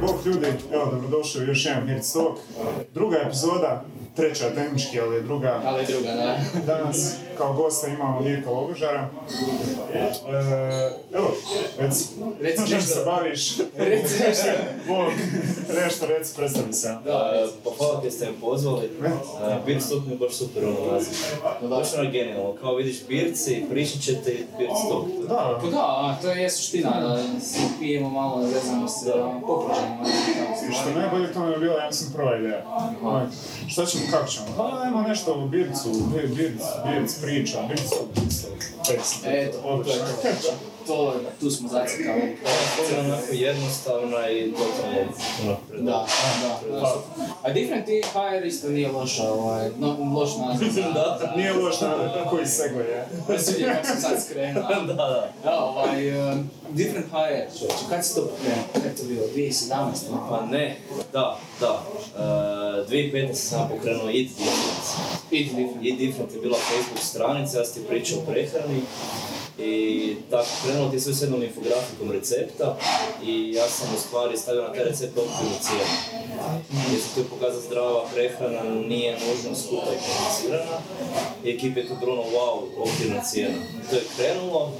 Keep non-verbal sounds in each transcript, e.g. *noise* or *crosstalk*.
Bog ljudi, evo dobrodošli u još jedan Hit Talk. Druga epizoda, treća tehnički, ali druga. Ali druga, da. *laughs* Danas kao gosta imamo Mirka Logožara. E, evo, reci, Reci nešto. se baviš? Reci *laughs* nešto. Bog, nešto reci, predstavi se. Da, Pa hvala što ste me pozvali. Beer Stock mi je baš super ono naziv. Baš ono genijalno. Kao vidiš birci, pričat ćete i Stock. Da, Pa da, to je suština, da si pijemo malo, vezano se, da popričamo. i što je najbolje, to mi je bila, ja mislim, prva ideja. Šta ćemo, kako ćemo? Pa ajmo nešto u bircu, bir, birc, birc priča, bircu, tekst. Eto, Odlično. To. To, tu smo zacikali. To je onako jednostavna i totalno Da, da, da. A Different HR isto nije loša, ovaj, no, loš naziv. *laughs* Da. Nije loš na, na koji segoj je. *laughs* Sviđa kako sam sad skrenuo. *laughs* Da, da. Da, ovaj, um, Different HR, čovječe, kad si to pokrenuo? Kad je to bilo? 2017? no? Pa ne, da, da. Uh, 2015 sam pokrenuo Eat Different. Eat Different. Eat Different je bila Facebook stranica, ja sam ti pričao o prehrani. I tako, krenulo ti sve s jednom infografikom recepta i ja sam u stvari stavio na taj recept okvirnu cijenu. Jer se tu je pokazati zdrava prehrana, nije nužno skupa i komplicirana. I je tu bilo ono, wow, okvirna cijena. To je krenulo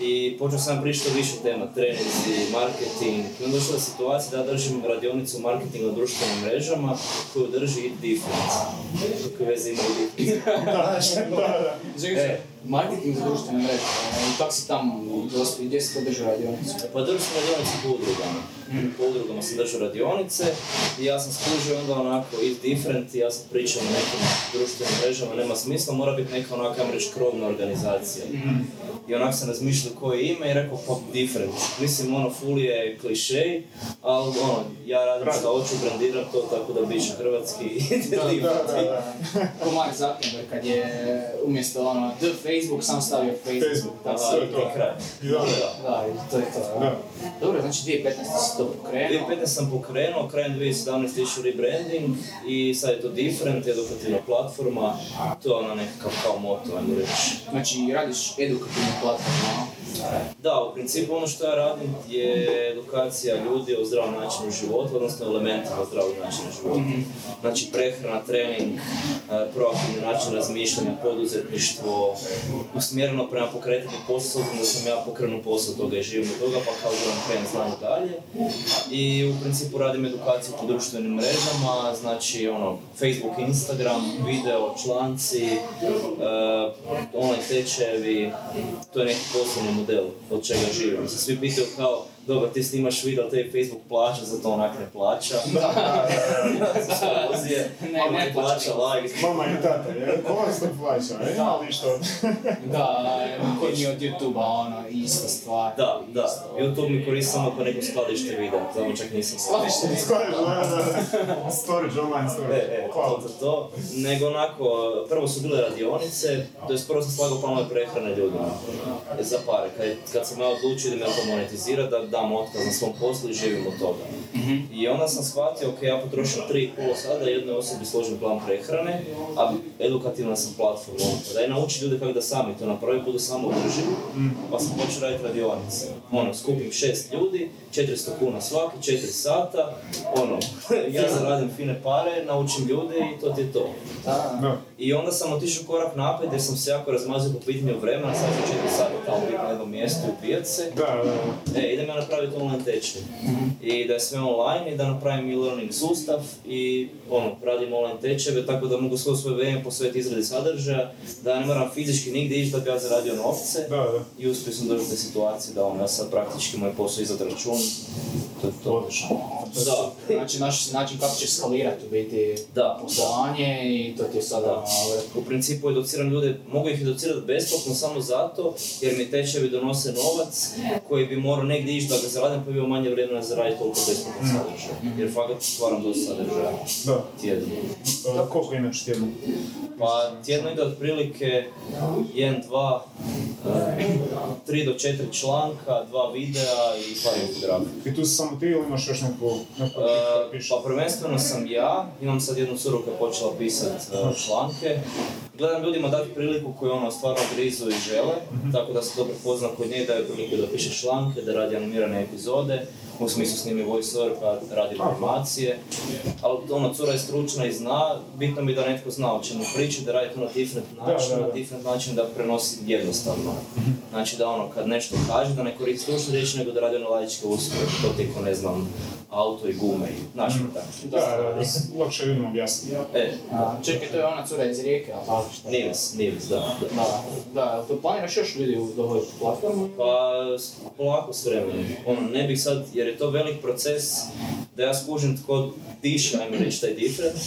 i počeo sam pričati o više tema, treninzi, marketing. I onda došla je situacija da držim radionicu marketinga na društvenim mrežama koju drži Eat Different. Kakve veze ima Eat Different? *laughs* Da, da, da. Čekaj, E. marketing za društvene mreže, ovaj, i kako si tamo dospio, gdje si to držao Pa po udrugama. Sam držao radionice i ja sam skužio onda onako Eat Different i ja sam pričao na nekim društvenim mrežama, nema smisla, mora biti neka onako, ajmo reći, krovna organizacija. I onako sam razmišljao koje je ime i rekao pa Different. Mislim, ono, full je klišej, ali ono, ja radim šta hoću, brandiram to tako da biće hrvatski Da, *laughs* da, Different. da, da. Ko Mark Zuckerberg kad je umjesto ono, the Facebook sam stavio Facebook. Facebook, Da, da, sve I to. kraj. Da, da, i to je to. Da. Dobro, znači 2015 to pokrenuo. 2015 sam pokrenuo, krajem 2017 išao rebranding i sad je to different, edukativna platforma, to je ona nekakav kao moto, ajmo reći. Znači radiš edukativnu platformu, a? Da, u principu ono što ja radim je edukacija ljudi o zdravom načinu života, odnosno elementima zdravog načina života. Znači prehrana, trening, e, proaktivni način razmišljanja, poduzetništvo, usmjereno prema pokretanju posla, da sam ja pokrenuo posao toga i živim od toga, pa kao da krenem znanje dalje. I u principu radim edukaciju po društvenim mrežama, znači ono, Facebook, Instagram, video, članci, e, online tečajevi, to je neki poslovni model od čega živim. Se svi pitaju kao, dobro ti snimaš video, tebi Facebook plaća, za to onak ne plaća. *laughs* Svozije, Ne, mama ne ne plaća. plaća, like. Mama i tata, je, ko vas ne plaća, e, ima li što? *laughs* Da, koji mi od YouTube-a, ono, ista stvar. Da, da. YouTube mi koristim samo ako neko skladište videa, tamo čak nisam Skladište. Skoriš, da, da, da. Storage, online E, storage. e, Hvala. to, to, to. Nego onako, prvo su bile radionice, to je prvo sam slagao planove prehrane ljudima za pare. Kad, kad sam ja odlučio da me to monetizira, da dam otkaz na svom poslu i živim od toga. I onda sam shvatio, ok, ja potrošim 3,5 sata da jednoj osobi složim plan prehrane, a edukativna sam platforma. Da je nauči ljude kako da sami to naprave, budu samo održivi, pa sam počeo raditi radionice. Ono, skupim šest ljudi, 400 kuna svaki, 4 sata, ono, *laughs* ja zaradim fine pare, naučim ljude i to ti je to. Da. I onda sam otišao korak naprijed jer sam se jako razmazio po pitanju vremena, sad sam 4 sata tamo biti na jednom mjestu i upijat se. Da, da, da. E, idem ja napraviti online tečaj. I da je sve online i da napravim e-learning sustav i ono, radim online tečajeve tako da mogu svo svoje vrijeme posvetiti izradi sadržaja, da ne moram fizički nigdje ići da bi ja zaradio novce. Da, da. I uspio sam doći do te situacije da ono, ja sad praktički moj posao izad račun. To je to. Odlično. Da. Znači, naš način kako ćeš skalirati u biti Da, poslovanje i to ti je sada Da. U principu educiram ljude, mogu ih educirati besplatno samo zato jer mi tečajevi donose novac koji bi morao negdje ići da ga zaradim pa bi imao manje vremena zaraditi toliko besplatnog sadržaja. Jer fakat stvaram dosta sadržaja Da. tjedno. A, Koliko inače tjedno? Pa tjedno ide otprilike 1, 2, 3 do 4 članka, dva videa i par infografika. I tu si samo ti ili imaš još neku, neku E, piše? Pa prvenstveno sam ja, imam sad jednu curu koja je počela pisat e, članke, gledam ljudima dati priliku koju ono stvarno grizu i žele, tako da se dobro pozna kod nje, daju priliku da piše članke, da radi animirane epizode, u smislu snimi voice-over pa radi animacije, ali ono, cura je stručna i zna, bitno mi je da netko zna o čemu priča, da radi to na different način, da, da. na different način da prenosi jednostavno. Znači da ono, kad nešto kaže, da ne koristi stručne riječi, nego da radi ono laičke usluge, to tiko ne znam, auto i gume i znaš mm. tako. Da, da, da, se lakše ljudima objasniti. E, čekaj, to je ona cura iz Rijeke, ali tako što? Nives, Nives, da. da. Da, da, to planiraš još ljudi u ovoj platformu? Pa, polako s vremenom. Ono, ne bih sad, jer je to velik proces da ja skužim tko diše, ajmo reći, taj different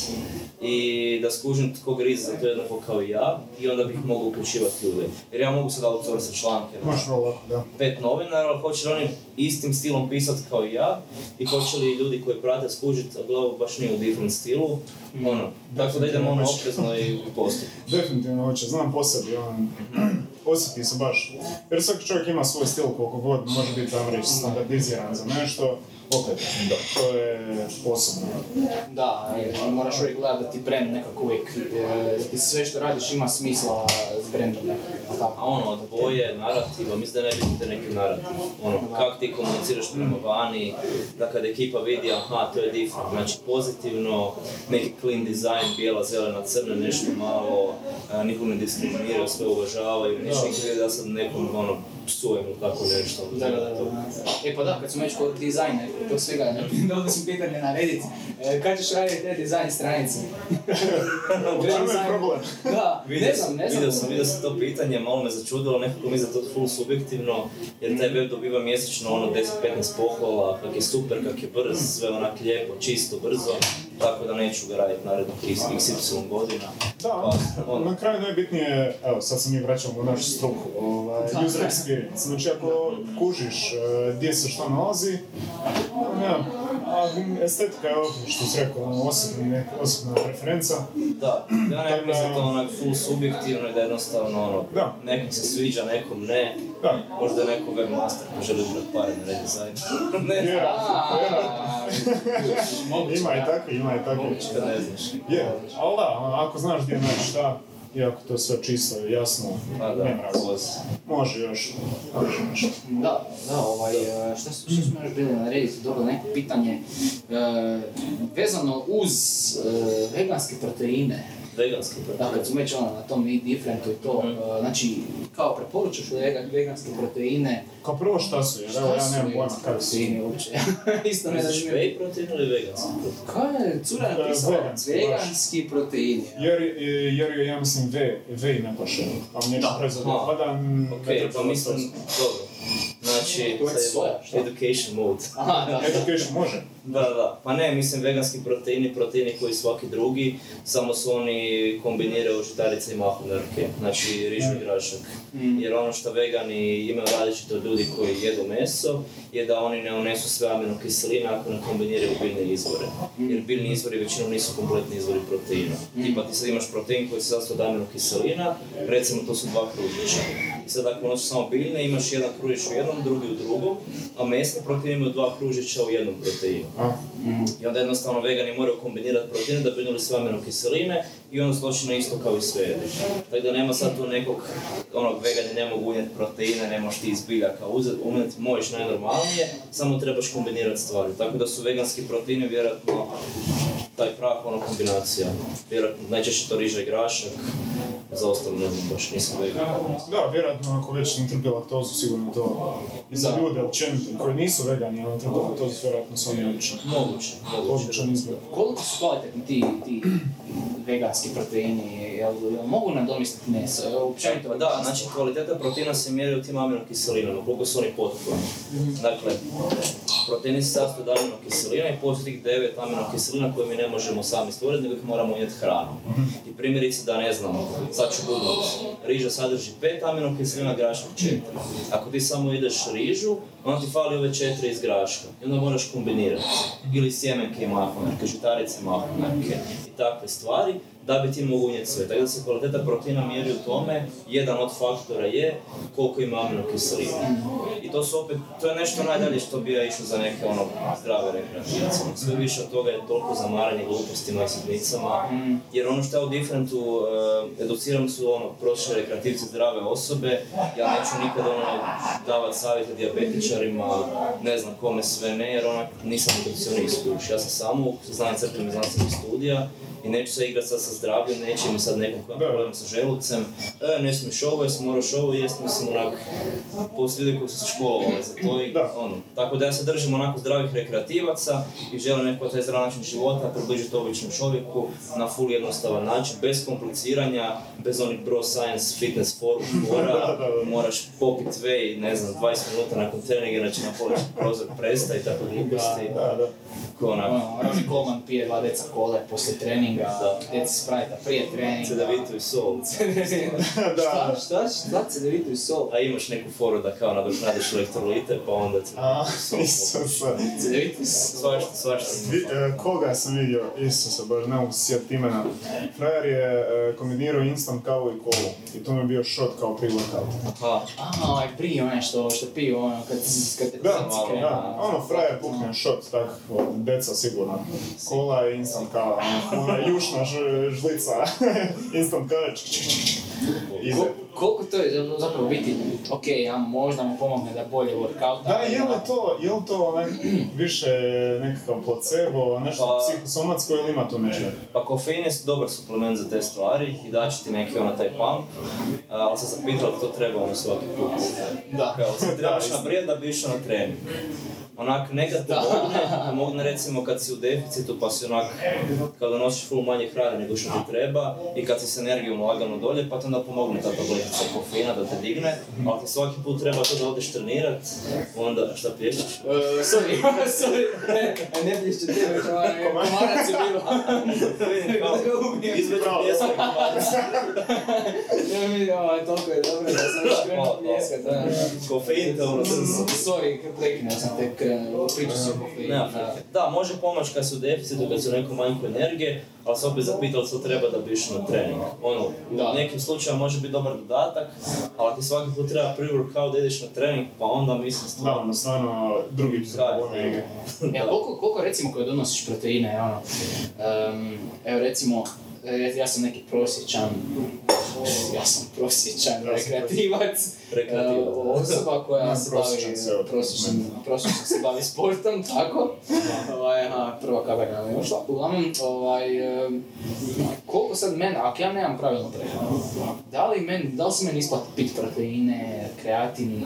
i da skužim tko grize za to jednako kao i ja i onda bih mogao uključivati ljude. Jer ja mogu sad outsourcati članke na lako, da. pet novinara, ali hoće li oni istim stilom pisati kao i ja i hoće li ljudi koji prate skužiti, a glavu baš nije u different stilu, ono, tako da idemo ono oprezno i u postupku. *laughs* Definitivno hoće, znam po sebi, on, osjeti se baš. Jer svaki čovjek ima svoj stil koliko god može biti, tamo reći, standardiziran za nešto. Opet, to je posebno. Da, i moraš uvijek gledati da ti brand nekako uvijek, e, da sve što radiš ima smisla s brandom nekako, A ono, od boje, narativa, mislim da ne vidite neki narativ. Ono, kako ti komuniciraš prema vani, da kad ekipa vidi, aha, to je different, znači pozitivno, neki clean design, bijela, zelena, crna, nešto malo, a, nikog ne diskriminiraju, sve uvažavaju, nikad vidjeti da sad nekom, ono, psujem ili tako nešto. Da, da, da, da. E pa da, kad smo već kod dizajna to svega, *laughs* dobro smo pitanje na Reddit, e, kad ćeš raditi te dizajn stranice? *laughs* U čemu je problem? Da, *laughs* Vidio ne sam, znam, ne vidio znam. sam, vidio sam to pitanje, malo me začudilo, nekako mi za to full subjektivno, jer taj web dobiva mjesečno ono 10-15 pohvala, kak je super, kak je brz, sve onak lijepo, čisto, brzo, tako da neću ga raditi narednih XY godina. Da, Pa, ono, na kraju najbitnije, evo sad se mi vraćamo u našu struku, ovaj, user experience. Znači ako kužiš eh, gdje se što nalazi, nema, a estetika je ovdje, što si rekao, ono, osobni, neka osobna preferenca. Da, ja ne mislim da je to onak full subjektivno i da jednostavno ono, Da. nekom se sviđa, nekom ne. Da, Možda neko webmaster ko želi brati pare na redizajn. *laughs* ne znam. Moguće, Ima i da. takvi, ima i takvi. moguće da ne znaš. Je, ali da, ono, ako znaš gdje naći šta, i ako to sve čisto i jasno, Pa da, nema razloga. Može još, može nešto. Da, da, ovaj, e, šta, su- šta smo još bili na Redditu, dobro, neko pitanje e, vezano uz e, veganske proteine. Veganski Da, protein. kad smo već ono, na tom Eat Differentu i to, e, znači, kao preporučaš veganske proteine? Kao prvo šta su, jer evo ja nemam pojma kako su. proteine uopće? *laughs* Isto ne Misliš znam. whey protein ili veganski protein? Kaj je cura E, napisala? veganski, Veganski proteini. Jer, jer joj, ja mislim, ve, ve ne paše, a neću Da. proizvod Aha. otpada, m, ne Ok, treba pa mislim, dobro. Znači, šta? education mode. *laughs* Aha, da. Education može. Da, da, pa ne, mislim veganski proteini, proteini koji svaki drugi, samo su oni kombiniraju žitarice i mahunarke, znači rižu i grašak. Jer ono što vegani imaju različito od ljudi koji jedu meso, je da oni ne unesu sve aminokiseline ako ne kombiniraju biljne izvore. Jer biljni izvori većinom nisu kompletni izvori proteina. Tipa ti sad imaš protein koji se sastoji od aminokiselina, recimo to su dva kružića. Sad ako ono su samo biljne, imaš jedan kružić u jednom, drugi u drugom, a mesni proteini imaju dva kružića u jednom proteinu. A, I onda jednostavno vegani moraju kombinirati proteine da bi imali sve aminokiseline i onda složi na isto kao i sve jede. Tako da nema sad tu nekog, onog vegani ne mogu unijeti proteine, ne možeš ti iz biljaka uzeti, unijeti možeš najnormalnije, samo trebaš kombinirati stvari. Tako da su veganski proteini vjerojatno taj prah, ono kombinacija. Vjerojatno najčešće to riža i grašak, za ostalo ne znam, baš nisam vegan. da, vjerojatno ako već ne trpi laktozu, sigurno to i za Da. ljude općenito koji nisu vegani, ali trpe laktozu, vjerojatno su oni obični. Moguće, moguće. Izgled. Koliko su kvalitetni ti, ti veganski proteini, jel, jel mogu nadomjestiti meso? Evo, općenito Pa da, znači kvaliteta proteina se mjeri u tim aminokiselinama, koliko su oni potporni. Dakle, proteini se sastoje od aminokiselina i postoji tih devet aminokiselina koje mi ne možemo sami stvoriti, nego ih moramo unijeti hranom. I primjerice da ne znam, sad ću gubnuti, riža sadrži pet aminokiselina, grašak četiri. Ako ti samo ideš rižu, onda ti fali ove četiri iz graška i onda moraš kombinirati. Ili sjemenke i mahunarke, žitarice i mahunarke i takve stvari da bi ti mogu unijeti sve. Tako da se kvaliteta proteina mjeri u tome, jedan od faktora je koliko ima aminokiselina. I to su opet, to je nešto najdalje što bi ja išao za neke ono zdrave rekreativce. Sve više od toga je toliko zamaranje glupostima i sitnicama, jer ono što ja u Differentu uh, educiram su ono prosječne rekreativce zdrave osobe, ja neću nikad ono davati savjete dijabetičarima, ne znam kome sve ne, jer onak nisam nutricionist. Ja sam samo znanju crkvenih znanstvenih studija i neću se igrati sad sa zdravljem, neće mi sad Da. problem sa želucem, e, ne smiješ ovo, jesi moraš ovo jest, mislim onak, postoji ljudi koji su se školovali za to i Da. ono. Tako da ja se držim onako zdravih rekreativaca i želim neko taj zdrav način života približiti običnom čovjeku na full jednostavan način, bez kompliciranja, bez onih bro science fitness forum *laughs* Da, da, da. moraš popit whey, ne znam, 20 minuta nakon treninga, inače na poleći prozor presta i tako gluposti. Da, da. Ko onako, Ono, Ronnie Coleman pije dva deca kole poslije treninga, Da. deci sprajta prije treninga. cedavitu i sol. *laughs* Da, Šta, šta, šta cedevitu i sol? A imaš neku foru da kao nadoknadiš elektrolite, pa onda A, *laughs* cedavitu sol. Isuse. Cedevitu i sol. Svašta, svašta. Vi- e, Koga sam vidio, Isuse, baš ne mogu imena. Frajer je e, kombinirao instant kavu i kolu. I to mi je bio shot kao pre-workout. Aha, Aha, ovaj prije onaj što, što piju ono kad, kad te Da, krene. da, ono frajer pukne shot, tak, od deca sigurno. Kola i instant kava, ono, jušna žlica, *laughs* instant. Ko- koliko to je zapravo biti, ok, ja možda mu pomogne da bolje workout. Da, je li to, je li to *clears throat* više nekakav placebo, nešto Pa- psihosomatsko ili ima to nešto? Pa kofein je dobar suplement za te stvari i daće ti neki ono taj pump, ali sam zapitao da to treba ono svaki put. Da. Kao se *laughs* trebaš naprijed da bi išao na trening. Onak, nekad pomogne, pomogne recimo kad si u deficitu pa si onak, kada nosiš full manje hrane nego što ti treba i kad si s energijom lagano dolje, pa ti onda pomogne ta tabletica kofeina da te digne, ali ti svaki put treba to da odeš trenirat, onda šta pješćeš? Uh, sorry, *laughs* sorry, ne, ne plješću tebe, već ovaj komarac je bilo. Vidim kao, između Bravo. pljeska i Ja vidim, ovaj, toliko je dobro da sam još krenuo pljeskat, da. Kofein te ono Sorry, prekinuo sam te si o da. Da, može pomoći kad si u deficitu, kad si u nekom manjku energije, ali se opet zapitali što treba da bi išao na trening. Ono, Da. u nekim slučajima može biti dobar dodatak, ali ako ti svaki put treba pre-workout da ideš na trening, pa onda mislim Da, stvarno... ono, stvarno, drugi. Ja, koliko, koliko recimo koje donosiš proteine, ono, em, evo recimo, e, ja sam neki prosječan, ja sam prosječan Ja rekreativac, Da. osoba koja Ne, se bavi, prosječan se bavi sportom, tako, ovaj, aha, prva kamera mi je ušla, uglavnom, ovaj, koliko sad mene, ako ja nemam pravilnu prehranu, da li, meni, da li se meni isplati pit proteine, kreatin,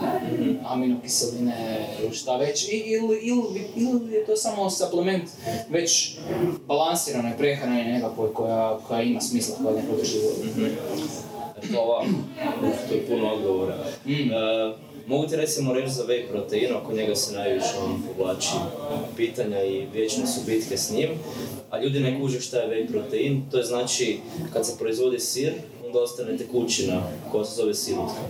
aminokiseline, šta već, ili, ili, ili je to samo suplement već balansirane prehrane nekakvoj koja, koja ima smisla, koja drži Eto ovako, to je puno odgovora. Mm. E, mogu ti recimo reći za whey protein, oko njega se najviše on povlači pitanja i vječne su bitke s njim, a ljudi ne kuže šta je whey protein, to je znači kad se proizvodi sir, onda ostane tekućina koja se zove sirutka.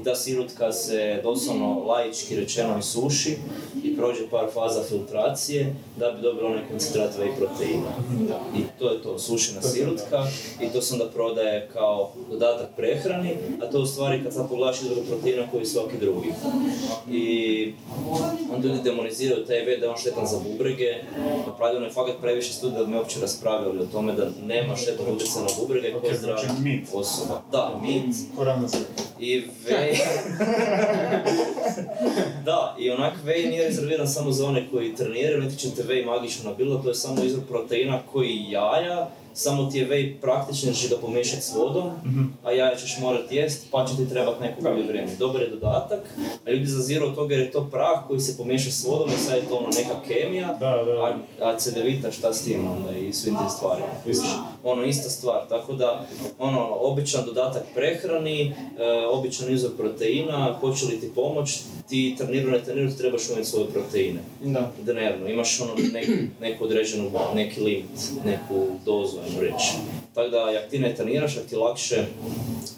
I ta sirutka se doslovno laički rečeno isuši i prođe par faza filtracije da bi dobilo onaj koncentrat whey proteina. I to je to, sušena sirutka i to se onda prodaje kao dodatak prehrani, a to je u stvari kad sad pogledaš izvor proteina koji je svaki drugi. I onda ljudi demoniziraju taj whey da je on štetan za bubrege, napravljeno je fakat previše studija da bi me uopće raspravljali o tome da nema štetnog utjecaja na bubrege kao zdrava znači mit. Osoba. Da, mit. Ko ravno se. I vej... *laughs* da, i onak vej nije rezerviran samo za one koji treniraju, niti ćete vej magično na bilo, to je samo izvor proteina koji jaja, samo ti je vej jer će ga pomiješati s vodom, a jaja ćeš morat jest, pa će ti trebat neko bolje vrijeme. Dobar je dodatak, a ljudi zaziru od toga jer je to prah koji se pomiješa s vodom i sad je to ono neka kemija, Da, da. a, a cedevita šta s tim onda i svim tim stvarima. Ono, ista stvar, tako da, ono, običan dodatak prehrani, e, običan izvor proteina, hoće li ti pomoć, ti treniraju, ne treniraju, trebaš unijeti svoje proteine. Da. Dnevno, imaš ono neku, neku određenu, neki limit, neku dozu, ajmo reći. Tako da, jak ti ne treniraš, ak ti lakše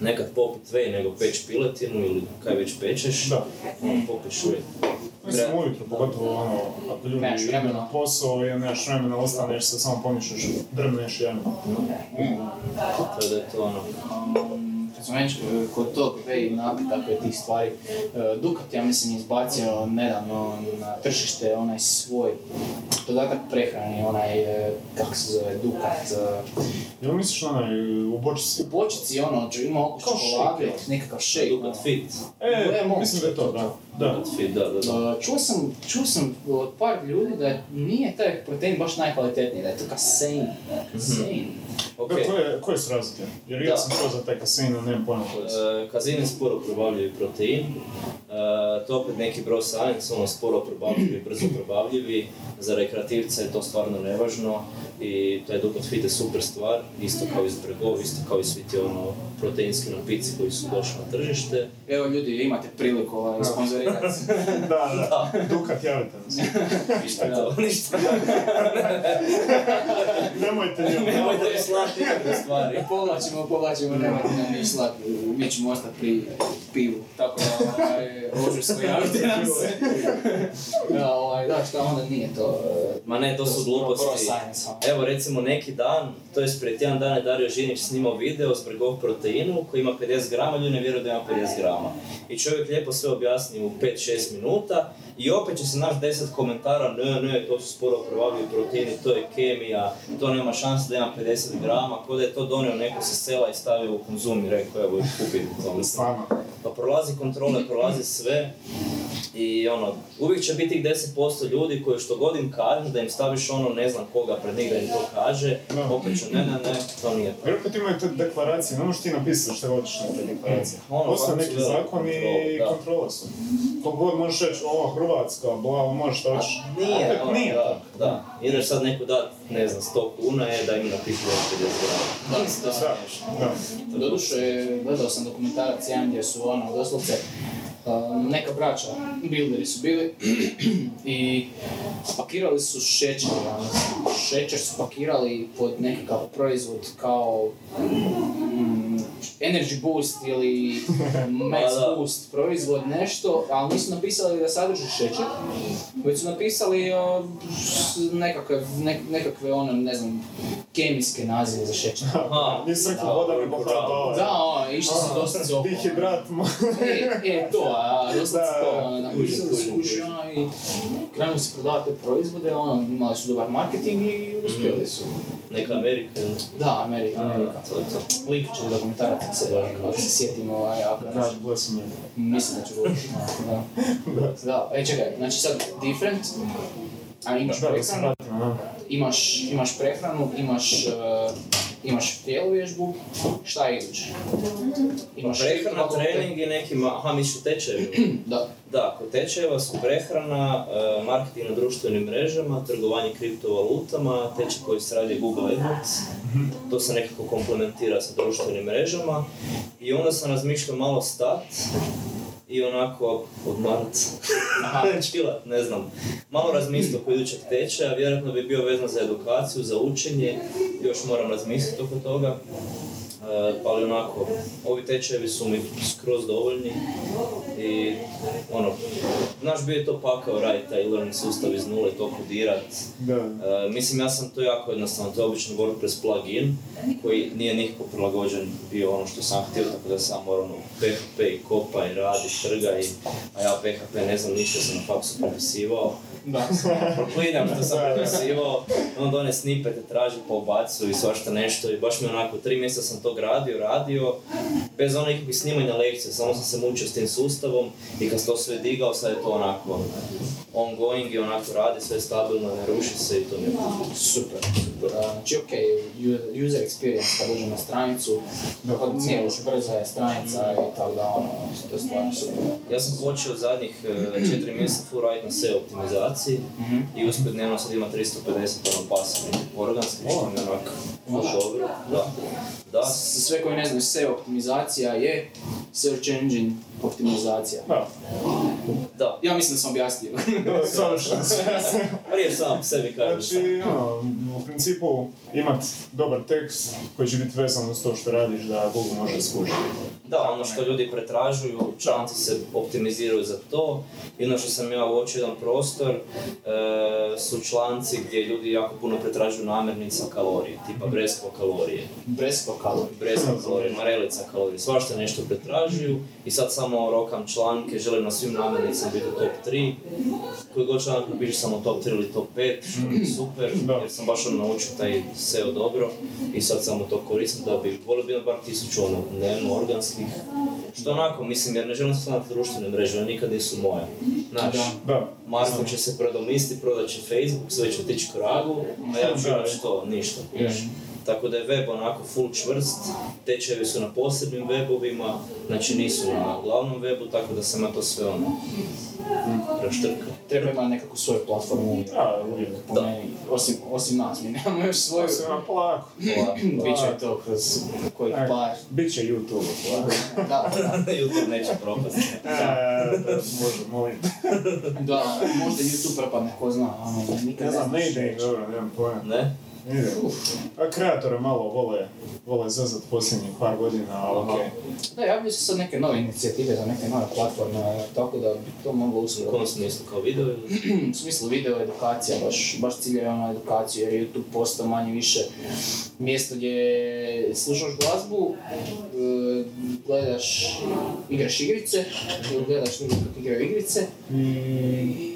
nekad popit vej nego peć piletinu ili kaj već pečeš, Da. ono, popiš vej. Mislim, ujutro, pogotovo ono, ako ljudi idu vremena. na posao i nemaš vremena, ostaneš se, samo pomišljaš, drmneš jedan. Tako da je to ono, Kad smo već e, kod tog vej napitaka i tih stvari, e, Dukat, ja mislim, izbacio nedavno na tržište onaj svoj dodatak prehrani, onaj, e, kako se zove, Dukat, Jel misliš na onaj u bočici? u bočici ono, ima shake, nekakav shake. Dukat Fit. E, mislim da je to, da. Da. Fit, da, da, da. Čuo sam, čuo sam od par ljudi da nije taj protein baš najkvalitetniji, da je to kasein. Kasein. Ok, Da, koje, koje su razlike? Jer ja Da. sam čuo za taj kasein, ali nemam pojma koje su. E, Kazin je sporo probavljivi protein, e, to opet neki bro science, ono sporo probavljivi, brzo probavljivi, za rekreativca je to stvarno nevažno i taj Dukat Fit je super stvar, isto kao iz Bregov, isto kao i svi ti ono proteinski napici koji su došli na tržište. Evo ljudi, imate priliku ovaj, sponzorirati. *laughs* Da, da, Dukat, javite nam se. Ništa to, ništa. *laughs* Nemojte njemu. Nemojte slati nikakve stvari. povlačimo, povlačimo, nemojte nam niš slati, mi ćemo ostati pri pivu. Tako da, ovaj, ožujsko javite nam se. Da, ovaj, da, šta onda nije to? e, Ma ne, to su pro- pro gluposti. science. Evo recimo neki dan, to jest prije tjedan dana je Dario Žinić snimao video s Bregov proteinu koji ima 50 grama, ljudi ne vjeruju da ima 50 grama. I čovjek lijepo sve objasni u 5-6 minuta i opet će se naš 10 komentara, ne, ne, to su sporo probavljivi proteini, to je kemija, to nema šanse da ima 50 grama, ko da je to donio neko sa sela i stavio u konzum i rekao evo kupiti to. Pa prolazi kontrole, prolazi sve i ono, uvijek će biti tih 10% ljudi koji što god im kažeš da im staviš ono ne znam koga pred njih da im to kaže, Da. opet će ne, ne, ne, to nije to. Jer opet imaju te deklaracije, ne možeš ti napisati što hoćeš na te deklaracije. Ono, Postoje kako neki zakoni i kontrole su. Koliko god možeš reći, ovo Hrvatska, bla, možeš što hoćeš. Nije, Opet ono, nije da, da. Ideš sad neku dat, ne znam, 100 kuna je da im napišu da je 50 grama. Da, da, Da, da. Doduše, gledao sam dokumentarac jedan gdje su ono, doslovce, um, neka braća, builderi su bili *clears throat* i pakirali su šećer, ono, šećer su pakirali pod nekakav proizvod kao mm, energy boost ili *laughs* max Da, da. boost proizvod, nešto, ali nisu napisali da sadrži šećer, već su napisali uh, s- nekakve, nek- nekakve ono, ne znam, kemijske nazive za šećer. Aha, Nisu rekli da, voda nego koral. hraba. Da, ono, išli su dosta oko. Dihidrat, mo- E, e, to, a dosta Da, se da. to, napisali su kuća i krenuli su prodavati te proizvode, ono, imali su dobar marketing i uspjeli su. Neka Amerika. Da, Amerika, Amerika. To. Link ću dokumentarac se, ako se sjetimo, ovaj, ako Da, gledao sam mislim da ću govoriti. *laughs* Da. da, e čekaj, znači sad different, a imaš Da, da se prehranu, imaš, imaš prehranu, imaš, uh, imaš tjelovježbu, šta je iduće? Imaš Prehrana, trening i neki, aha, misliš u tečaju. *clears throat* Da, Da, kod tečajeva su prehrana, e, marketing na društvenim mrežama, trgovanje kriptovalutama, tečaj koji se radi Google AdWords. To se nekako komplementira sa društvenim mrežama. I onda sam razmišljao malo stat i onako odmarat, chillat, *laughs* ne znam. Malo razmisliti oko idućeg tečaja, vjerojatno bi bio vezan za edukaciju, za učenje, još moram razmisliti oko toga. E, ali onako, ovi tečajevi su mi skroz dovoljni i ono, znaš bio je to pakao raditi taj e-learning sustav iz nule, to kodirat. Da. E, mislim, ja sam to jako jednostavno, to je obično WordPress plugin koji nije nikako prilagođen bio ono što sam htio, tako da sam morao ono, PHP i kopa i radi, trga i, a ja PHP ne znam ništa, sam na faksu prepisivao. Da. Što sam prepisivao, onda one snippete traži pa ubacuju i svašta nešto i baš mi onako, tri mjeseca sam to gradio, radio, bez onih nekakvih snimanja lekcija, samo sam se mučio s tim sustavom i kad sam to sve digao, sad je to onako ongoing i onako radi, sve stabilno, ne ruši se i to mi je Super, Znači, ok, user experience kad uđe na stranicu, kod nije još brza je stranica i tako da, ono, to je stvarno super. Ja sam počeo zadnjih e, četiri mjeseca full raditi na SEO optimizaciji Mhm. i uspjet dnevno sad ima 350 ono pasivnih organskih, što mi je onako dobro. Da. Da. Sve koji ne znaju, SEO optimizacija je Search Engine optimizacija. Da. Da. Ja mislim da sam objasnio. *laughs* Savršeno. Prije *laughs* sam sebi kažem. Znači, ono, u principu principu imat dobar tekst koji će biti vezan uz to što radiš da Google može skužiti. Da, ono što ljudi pretražuju, članci se optimiziraju za to. I ono što sam ja uočio jedan prostor, e, su članci gdje ljudi jako puno pretražuju namirnica kalorije, tipa Breskva kalorije, Breskva kalorije. Breskva kalorije, Marelica kalorije, svašta nešto pretražuju i sad samo rokam članke, želim na svim namirnicama biti u top 3. Koji god članak napiše samo top 3 ili top 5, što je super, Da. jer sam baš ono naučio taj SEO dobro i sad samo to koristim da bi volio bilo bar tisuću ono dnevno organskih. Što onako, mislim, jer ne želim staviti društvene mreže, one nikad nisu moje. Znaš. Marko će se predomisliti, prodat će Facebook, sve će otići kragu, a ja ću što, ništa. kužiš. Tako da je web onako full čvrst, tečajevi su na posebnim webovima, znači nisu na glavnom webu, tako da sam ja to sve ono raštrkao. Treba imati nekakvu svoju platformu. Da, uvijek. Po Da. meni, osim, osim nas, mi nemamo još svoju. To se ima polako. Biće to kroz kojih E, par. Bit će YouTube. Da, *laughs* da. YouTube neće propasti. E, može, molim. Da, možda YouTube propadne, ko zna, ono, Ne znam, ne ide dobro, nemam pojma. Ne? A kreatore malo vole, vole zezat posljednjih par godina, ali okej. Da, javljaju se sad neke nove inicijative za neke nove platforme, tako da bi to moglo U uskoro. kom smislu, kao video ili? *clears throat* U smislu video edukacija, baš, baš ciljaju na edukaciju jer je YouTube postao manje više mjesto gdje slušaš glazbu, e, gledaš, igraš igrice, ili gledaš ljudi kako igraju igrice I...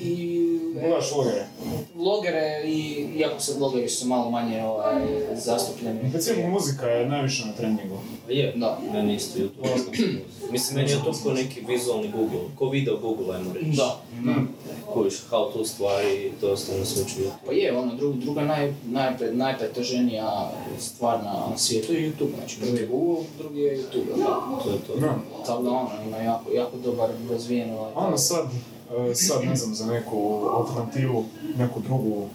i Gledaš vlogere. Vlogere i iako se vlogeri su malo manje ovaj, zastupljeni. Principu muzika je najviše na treningu. A Je, Da. meni isto YouTube. Mislim, meni je YouTube ko neki vizualni Google, ko video Google, ajmo reći. Da. Mm. Kojiš how to stvari, to ostane sve u YouTube. Pa je, ono, dru, druga naj, najpre, najpretraženija stvar na, svijetu je YouTube. Znači, prvi je Google, drugi je YouTube. da? To je to. Da. Tako da ono, ima jako, jako dobar razvijen ovaj... Ono sad, sad ne znam za neku alternativu, neku drugu,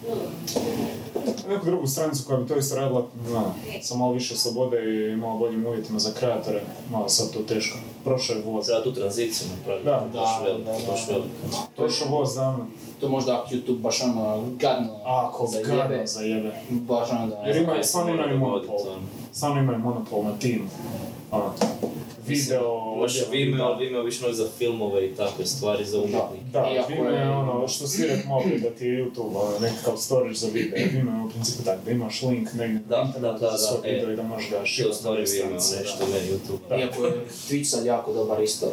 neku drugu stranicu koja bi to isto radila, no, sa malo više slobode i malo boljim uvjetima za kreatore, malo sad to teško. Prošao je voz. Treba tu tranziciju napraviti, Da, baš da, velika, da, da. baš velika. Prošao voz davno. To možda ako YouTube baš ono gadno Ako za gadno jebe, zajebe. baš ono da... Jer se stvarno imaju monopol. ono. Stvarno imaju monopol na tim. Ono, video... Imaš Vimeo, ali Vimeo više noć za filmove i takve stvari za umjetnike. Da, Iako Vimeo je ono što si rekao da ti je YouTube ono, nekakav storage za video. *clears throat* Vimeo je u principu tako da imaš link negdje Da, na internetu da, da, za svoj da, e. video i da možeš ga širati na stvari Vimeo, stranice, nešto da. meni YouTube. Da. Iako je Twitch sad jako dobar isto.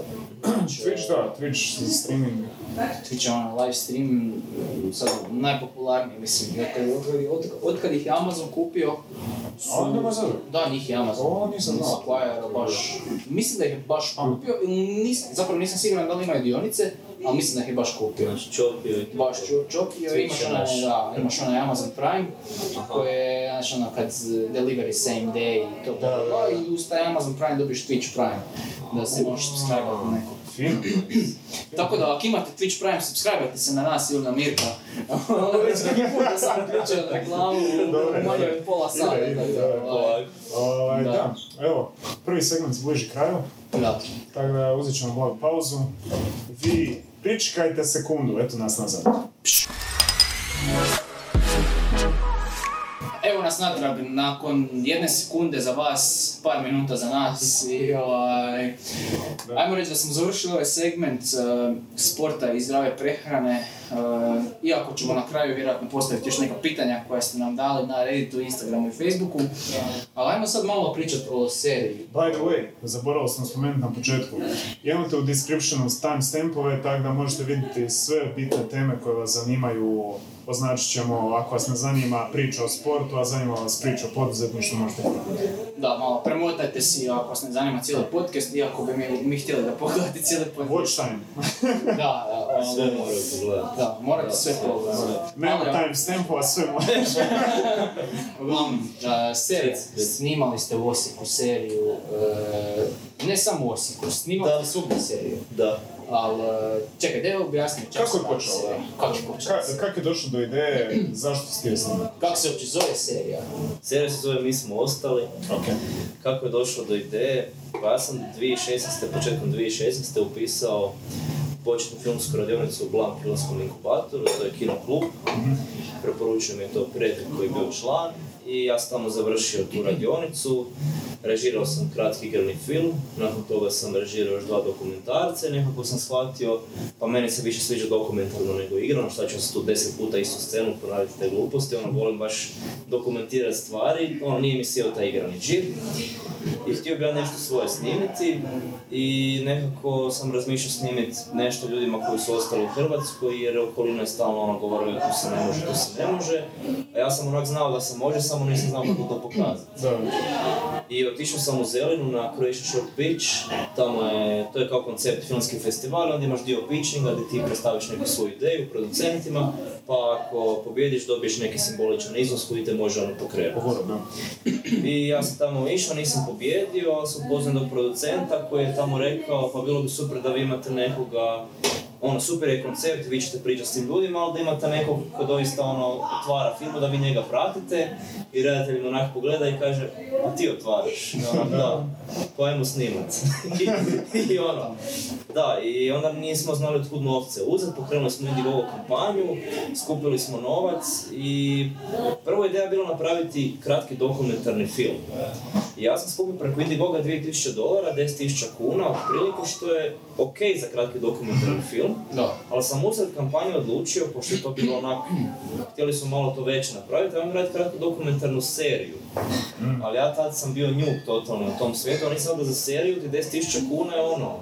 Znači, Twitch da, Twitch streaming. Twitch je ono live stream, sad najpopularniji, mislim, od kad, od, od, od kad ih je Amazon kupio, su... Da, njih je Amazon. O, nisam znao. Squire, baš, mislim da ih je baš kupio, ili nisam, zapravo nisam siguran da li imaju dionice, ali mislim da ih je baš kupio. Znači Čopio i Baš čopio, imaš onaj, da, imaš onaj Amazon Prime, Aha. koji je, znači ono, kad delivery same day i to, Da, da, da. i uz taj Amazon Prime dobiš Twitch Prime, da se možeš subscribe na neko. Fino. Tako da ako imate Twitch Prime, subscribe se na nas ili na Mirka. *laughs* Ovo već neki put da sam ključio na reklamu u manje od pola sata. Da, dobro. ovaj, Ovaj, Da. evo, prvi segment se bliži kraju, Da. tako da uzet ćemo blagu pauzu. Vi pričekajte sekundu, eto nas nazad. Evo nas natrag, nakon jedne sekunde za vas, par minuta za nas i ovaj, ajmo reći da smo završili ovaj segment eh, sporta i zdrave prehrane, eh, iako ćemo na kraju vjerojatno postaviti još neka pitanja koja ste nam dali na Redditu, Instagramu i Facebooku, ali ajmo sad malo pričati o seriji. By the way, zaboravio sam spomenuti na početku, imate u descriptionu timestampove, tako da možete vidjeti sve bitne teme koje vas zanimaju. Označit ćemo, ako vas ne zanima priča o sportu, a zanima vas priča o poduzetništvu, možete pogledati. Da, malo premotajte si ako vas ne zanima cijeli podcast, iako bi mi, mi htjeli da pogledate cijeli podcast. Watch time. *laughs* *laughs* Da, da, Sve ovaj, moraju pogledati. da, morate sve pogledati. Nema Ali, timestampova, sve možeš. *laughs* Uglavnom, a, serija, snimali ste u Osijeku seriju, e, ne samo u Osijeku, snimali ste svugdje seriju, Da. Ali e, čekaj, da je objasniti čak Kako je se da? Kako je Ka- serija? Kako je došlo do ideje, *clears throat* zašto si htio snimati? Kako se uopće zove serija? Serija se zove Mi smo ostali. Ok. Kako je došlo do ideje? Pa ja sam 2016. početkom 2016. upisao početnu filmsku radionicu u Blank filmskom inkubatoru, to je kino klub. Preporučujem mi je to prijatelj koji je bio član i ja sam tamo završio tu radionicu. Režirao sam kratki igrani film, nakon toga sam režirao još dva dokumentarca i nekako sam shvatio, pa meni se više sviđa dokumentarno nego igrano, šta ću se tu deset puta istu scenu ponavljati te gluposti, ono volim baš dokumentirati stvari, ono nije mi sjeo taj igrani džir. I htio bi ja nešto svoje snimiti i nekako sam razmišljao snimiti nešto ljudima koji su ostali u Hrvatskoj jer okolina je stalno ono govorila tu se ne može, tu se ne može. A ja sam onak znao da se može, samo nisam znao kako to pokazati. Da. I otišao sam u Zelinu na Croatia Short Pitch, tamo je, to je kao koncept filmski festival, onda imaš dio pitchinga gdje ti predstaviš neku svoju ideju producentima, pa ako pobjediš dobiješ neki simboličan iznos koji te može ono pokrenuti. Da. I ja sam tamo išao, nisam pobjedio, ali sam upoznao jednog producenta koji je tamo rekao pa bilo bi super da vi imate nekoga ono, super je koncept, vi ćete pričati s tim ljudima, ali da imate nekog ko doista ono, otvara filmu, da vi njega pratite i redatelj mu onak pogleda i kaže, a ti otvaraš, ono, da, pa ajmo snimat. *laughs* I, I ono, da, i onda nismo znali otkud novce uzeti, pokrenuli smo Indiegogo kampanju, skupili smo novac i prva ideja bila napraviti kratki dokumentarni film. I ja sam skupio preko Indiegoga 2000 dolara, 10.000 kuna, otprilike što je ok za kratki dokumentarni film, Da. ali sam usred kampanje odlučio, pošto je to bilo onak, *clears throat* htjeli smo malo to već napraviti, ajmo raditi kratku dokumentarnu seriju. Ali ja tad sam bio njub totalno na tom svijetu, nisam znao da za seriju ti 10.000 kuna je ono,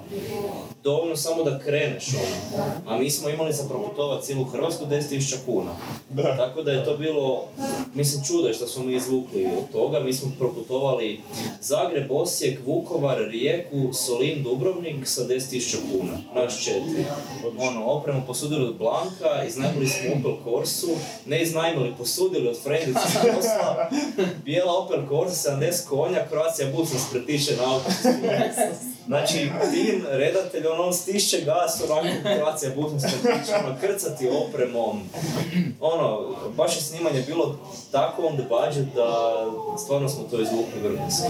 dovoljno samo da kreneš ono. A mi smo imali za proputovat cijelu Hrvatsku 10.000 kuna. Da. Tako da je to bilo, mislim čudo je što smo mi izvukli od toga. Mi smo proputovali Zagreb, Osijek, Vukovar, Rijeku, Solin, Dubrovnik sa 10.000 kuna. Naš četiri. Ono, opremu posudili od Blanka, iznajmili smo Opel Corsu, ne iznajmili, posudili od Frendica *laughs* posla. Bijela Opel Corsa, 70 konja, Croatia Bus nas pretiče na. *laughs* Znači, tim redatelj, ono, on stišće gas, onako nas pretiče, ono, krcati opremom. Ono, baš je snimanje bilo tako on the budget da stvarno smo to izvukli vrhunski.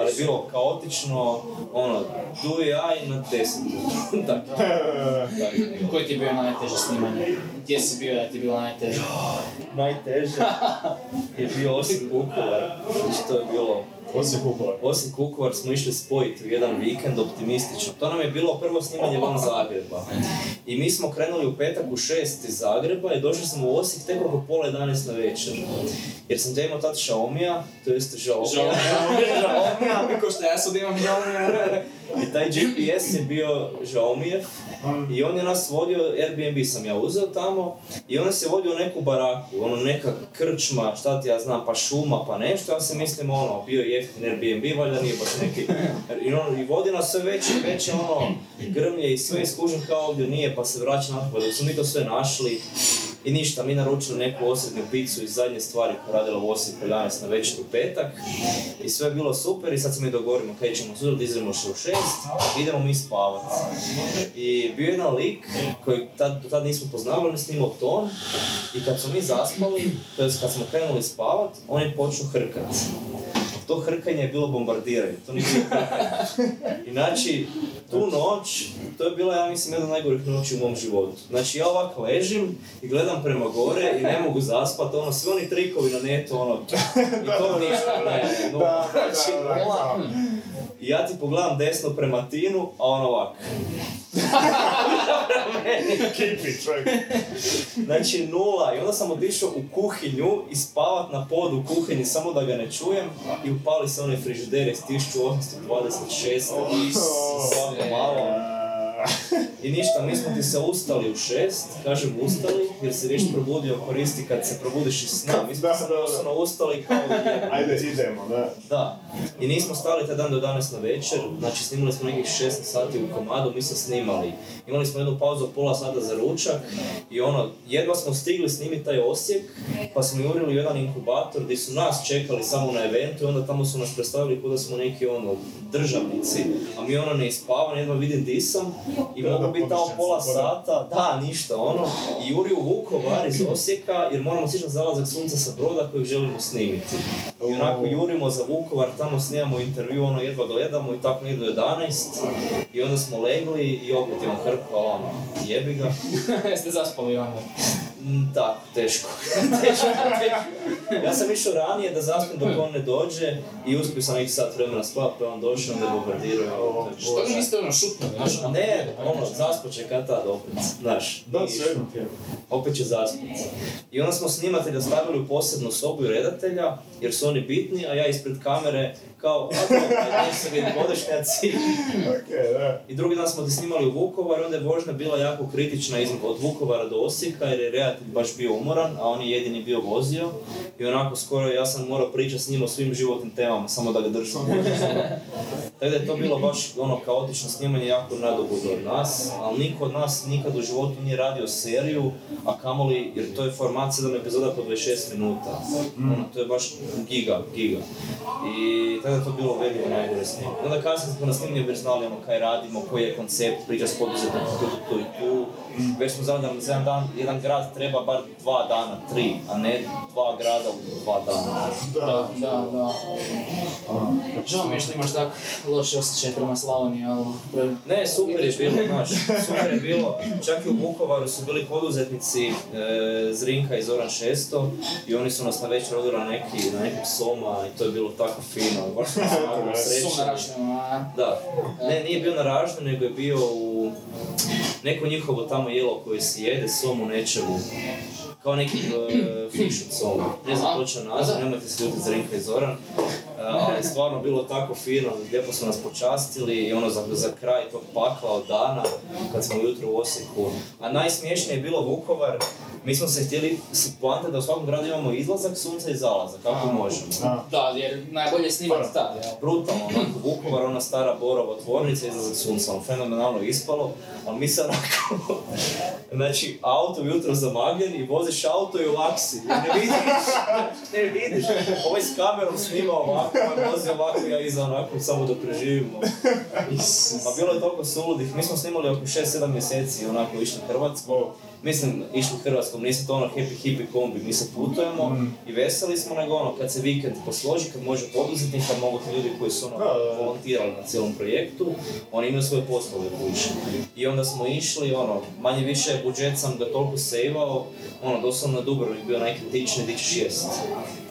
Ali je bilo kaotično, ono, tu i ja i na desetu. *laughs* tako, tako. *laughs* Koji ti je bio najteže snimanje? Gdje si bio da ti je bilo najteže? Najteže je bio Osijek Vukovar. Znači to je bilo Osijek Vukovar. Osijek Vukovar smo išli spojiti u jedan vikend optimistično. To nam je bilo prvo snimanje van Zagreba. I mi smo krenuli u petak u šest iz Zagreba i došli smo u Osijek tek oko pola 11 na večer. Jer sam ja imao tad Xiaomija, to jest Xiaomija. Xiaomi, ko što ja sad imam Xiaomi. I taj GPS je bio Xiaomijev i on je nas vodio, Airbnb sam ja uzeo tamo i on je vodio u neku baraku, ono neka krčma, šta ti ja znam, pa šuma, pa nešto, ja se mislim ono, bio je jeftin Airbnb, valjda nije baš neki, i, on, i vodi nas sve veće veće, ono, grmlje i sve iskužen kao ovdje nije, pa se vraća natrag, dok su mi to sve našli, i ništa, mi naručili neku osrednju picu iz zadnje stvari koja radila u Osijeku 11 na večer u petak i sve je bilo super i sad se mi dogovorimo kaj ćemo sutra, izremo što u šest, idemo mi spavat. I bio je jedan lik koji tad, do tad nismo poznavali, on je snimao ton i kad smo mi zaspali, to kad smo krenuli spavat, on je počeo hrkat. To hrkanje je bilo bombardiranje, to nije bilo. I znači, tu noć, to je bila, ja mislim, jedna od najgorih noći u mom životu. Znači, ja ovak ležim i gledam prema gore i ne mogu zaspat, ono, svi oni trikovi na netu, ono, i to *laughs* ništa, ne, no, znači. I ja ti pogledam desno prema Tinu, a on ovak. Kipi, čovjek. Znači nula i onda sam otišao u kuhinju i spavat na podu u kuhinji samo da ga ne čujem i upali se onaj frižider iz 1826 i svako malo. I ništa, mi smo ti se ustali u šest, kažem ustali, jer se viš probudio koristi kad se probudiš iz sna. Mi smo Da, se doslovno ustali kao. Ajde, idemo, da. Da, i nismo stali taj dan do danas na večer, znači snimali smo nekih 16 sati u komadu, mi smo snimali. Imali smo jednu pauzu pola sata za ručak i ono, jedva smo stigli snimiti taj Osijek, pa smo jurili u jedan inkubator gdje su nas čekali samo na eventu i onda tamo su nas predstavili kao da smo neki ono, državnici, a mi ono ne ispavani, jedva vidim di sam I mogu biti tamo pola sata, da, ništa, ono. I juri u Vukovar iz Osijeka, jer moramo sići na zalazak sunca sa broda kojeg želimo snimiti. I onako O. jurimo za Vukovar, tamo snimamo intervju, ono jedva gledamo i tako negdje do 11. I onda smo legli i opet imam hrpu, ali ono, jebi ga. *laughs* Jeste zaspali onda. Mm, tako, teško. *laughs* teško, teško. Ja sam išao ranije da zaspim dok on ne dođe i uspio sam nekih sat vremena spavat, pa je on došao, onda je bombardirao. Što vi niste ono šutnuli, znaš? ono? Ne, ono, zaspat će kad tad opet, znaš. Da, sve. Opet će zaspati. I onda smo snimatelja stavili u posebnu sobu i redatelja, jer su oni bitni, a ja ispred kamere kao, *laughs* bodešnjaci. Okej, da. I drugi dan smo ti snimali u Vukovar, onda je vožnja bila jako kritična iz, od Vukovara do Osijeka, jer je redatelj baš bio umoran, a on je jedini bio vozio. I onako skoro ja sam morao pričati s njim o svim životnim temama, samo da ga držim. *laughs* Tako da je to bilo baš ono kaotično snimanje, jako nadobudo od nas, ali niko od nas nikad u životu nije radio seriju, a kamoli, jer to je format 7 epizoda po 26 minuta. Ono, to je baš giga, giga. I je to bilo velio najgore snimanje. Onda kasnije smo na snimljenju već znali ono kaj radimo, koji je koncept, priča s poduzetnikom, tu, tu, tu i tu. Već smo znali da nam za jedan dan, jedan grad treba bar dva dana, tri, a ne dva grada u dva dana. Da, da, da. Žao mi je što imaš tak loše osjećaj prema Slavoniji, ali... Ne, super je bilo, znaš, super je bilo. Čak i u Vukovaru su bili poduzetnici e, Zrinka i Zoran Šesto i oni su nas na večer odveli na neki, na neki soma i to je bilo tako fino. Da. Ne, nije bio na ražnju, nego je bio u neko njihovo tamo jelo koje se jede, som u nečemu. Kao neki uh, fiš od soma. Ne znam točno naziv, nemojte se ljuti Zrinka i Zoran. Uh, ali stvarno bilo tako fino, lijepo su nas počastili i ono za, za kraj tog pakla od dana, kad smo ujutro u Osijeku. A najsmiješnije je bilo Vukovar, mi smo se htjeli poanta da u svakom gradu imamo izlazak sunca i zalazak, kako možemo. A, Da, jer najbolje snimati tad, jel? Brutalno, onako, Vukovar, ona stara borova tvornica, izlazak sunca, ono, fenomenalno ispalo, ali mi se onako, *laughs* znači, auto ujutro zamagljen i voziš auto i u laksi, ne vidiš, *laughs* ne vidiš, ovaj s kamerom snima ovako, ovaj vozi ovako, ja iza onako, samo dok preživimo. Pa bilo je toliko suludih, mi smo snimali oko 6-7 mjeseci, onako, išli Hrvatskom, Mislim, išli Hrvatskom, nije to ono happy hippie kombi, mi se putujemo i veseli smo, nego ono, kad se vikend posloži, kad može poduzetnik, kad mogu ti ljudi koji su ono, volontirali na cijelom projektu, oni imaju svoje poslove kući. I onda smo išli, ono, manje više budžet sam ga toliko sejvao, ono, doslovno na Dubrovnik bio najkritičniji, di ćeš jest.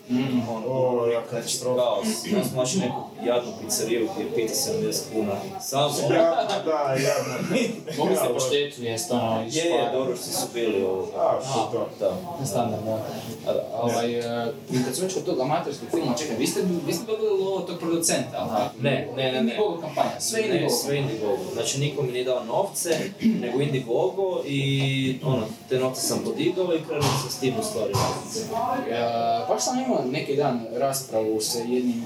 Ono, O, Dubrovnik, ja, znači, kaos. Ja smo našli neku jadnu pizzeriju gdje je pita 70 kuna. Sam Jadno, da, jadno. *laughs* Mogli ste Ja, po štetu jest, ono, iz Je, je, dobro što su bili ovoga. A, što to? Da. Standard, da. A, da. Ovaj, e, kad su već kod tog amaterskog filma, čekaj, vi ste, vi ste dobili lovo tog producenta, ali tako? Ne, ne, ne, ne. Indiegogo kampanja, sve Ne, Indiegogo. sve Indiegogo. Znači niko mi nije dao novce, *clears throat* nego Indiegogo i ono, te novce sam podigao i krenuo sam s tim u stvari. E, baš sam imao neki dan raspravu sa jednim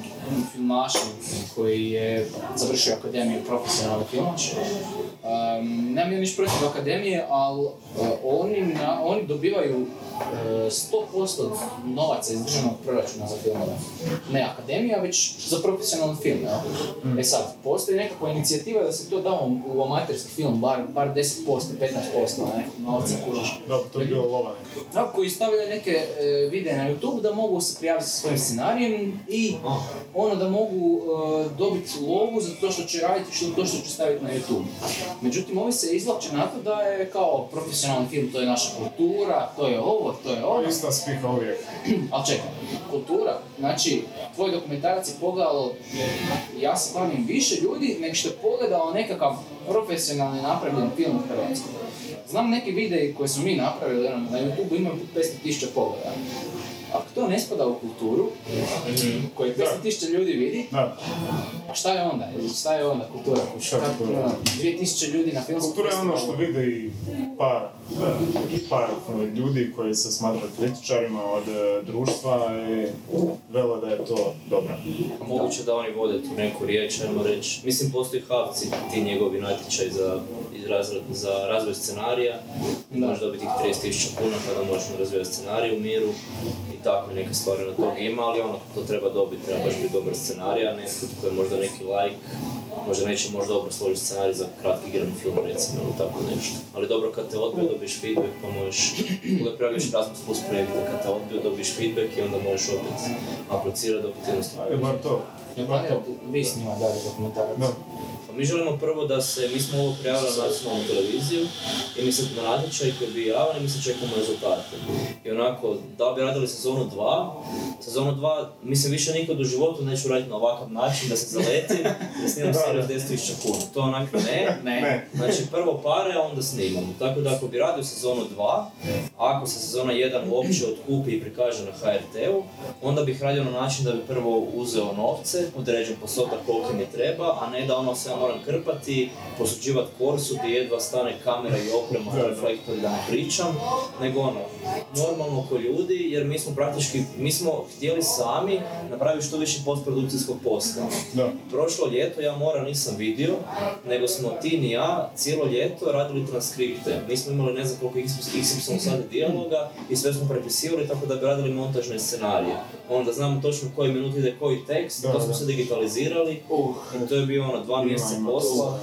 filmašem koji je završio akademiju profesionalni filmaš. Um, nemam ja ništa protiv akademije, ali e, oni, na, oni dobivaju e, 100% novaca iz državnog proračuna za filmove. Ne akademija, već za profesionalni film. jel? E sad, postoji nekakva inicijativa da se to da u, amaterski film, bar, bar 10%, 15% ne, novca kužiš. Da, to je bilo lova Da, koji stavljaju neke e, videe na YouTube da mogu se prijaviti sa svojim scenarijem i ono da mogu e, dobiti lovu za to što će raditi, što, to što će staviti na YouTube. Međutim, ovi se izvlače na to da je kao profesionalni film, to je naša kultura, to je ovo, to je ono. Ista spiha uvijek. *clears throat* Ali čekaj, kultura, znači, tvoj dokumentarac je pogledalo, ja se klanim više ljudi nego što je pogledalo nekakav profesionalni napravljen film u Hrvatskoj. Znam neke videi koje smo mi napravili ono, na YouTube imaju 500.000 pogleda. Ako to ne spada u kulturu, koju 500.000 ljudi vidi, Da, a šta je onda? Šta je onda kultura? Šta kultura? ono, 2000 ljudi na filmskom kultura je ono što vide i par, par ljudi koji se smatraju kritičarima od e, društva i vele da je to dobro. Moguće da oni vode tu neku riječ, ajmo reći. Mislim, postoji Havci, ti njegovi natječaj za, za razvoj scenarija. Da. Možeš dobiti tih 30.000 kuna kada možeš razvijati scenarij u miru i tako neke stvari na toga ima, ali ono, to treba dobiti, treba baš biti dobar scenarij, a ne netko tko je možda neki like možda neće možda dobro složiti scenarij za kratki igrani film recimo ili tako nešto. Ali dobro kad te odbiju dobiješ feedback pa možeš, uvijek praviš Erasmus plus projekte, kad te odbiju dobiješ feedback i onda možeš opet aplicirati dok ti jednostavno. Ajde, bar to. Ja planirate vi s njima dalje dokumentarac? Mi želimo prvo da se, mi smo ovo prijavili na nacionalnu televiziju i mi se na natječaj koji bi javili, mi se čekamo rezultate. I onako, da bi radili sezonu 2, sezonu 2, mislim više nikad u životu neću raditi na ovakav način, da se zaletim, da snimam seriju od 10.000 kuna. To onak ne, Ne. Znači prvo pare, a onda snimamo. Tako da ako bi radio sezonu 2, ako se sezona 1 uopće otkupi i prikaže na HRT-u, onda bih radio na način da bi prvo uzeo novce, određen postotak koliko mi treba, a ne da ono sve moram krpati, posuđivati korsu gdje jedva stane kamera i oprema, da. reflektori da ne pričam, nego ono, normalno ko ljudi, jer mi smo praktički, mi smo htjeli sami napraviti što više postprodukcijskog posla. Da. Prošlo ljeto ja mora nisam vidio, nego smo Tin i ja cijelo ljeto radili transkripte. Mi smo imali ne znam koliko XY sati dijaloga i sve smo prepisivali tako da bi radili montažne scenarije. Onda znamo točno koji minut ide koji tekst, Da, to smo da. sve digitalizirali Uh, i to je bio ono dva mjeseca ima. posla.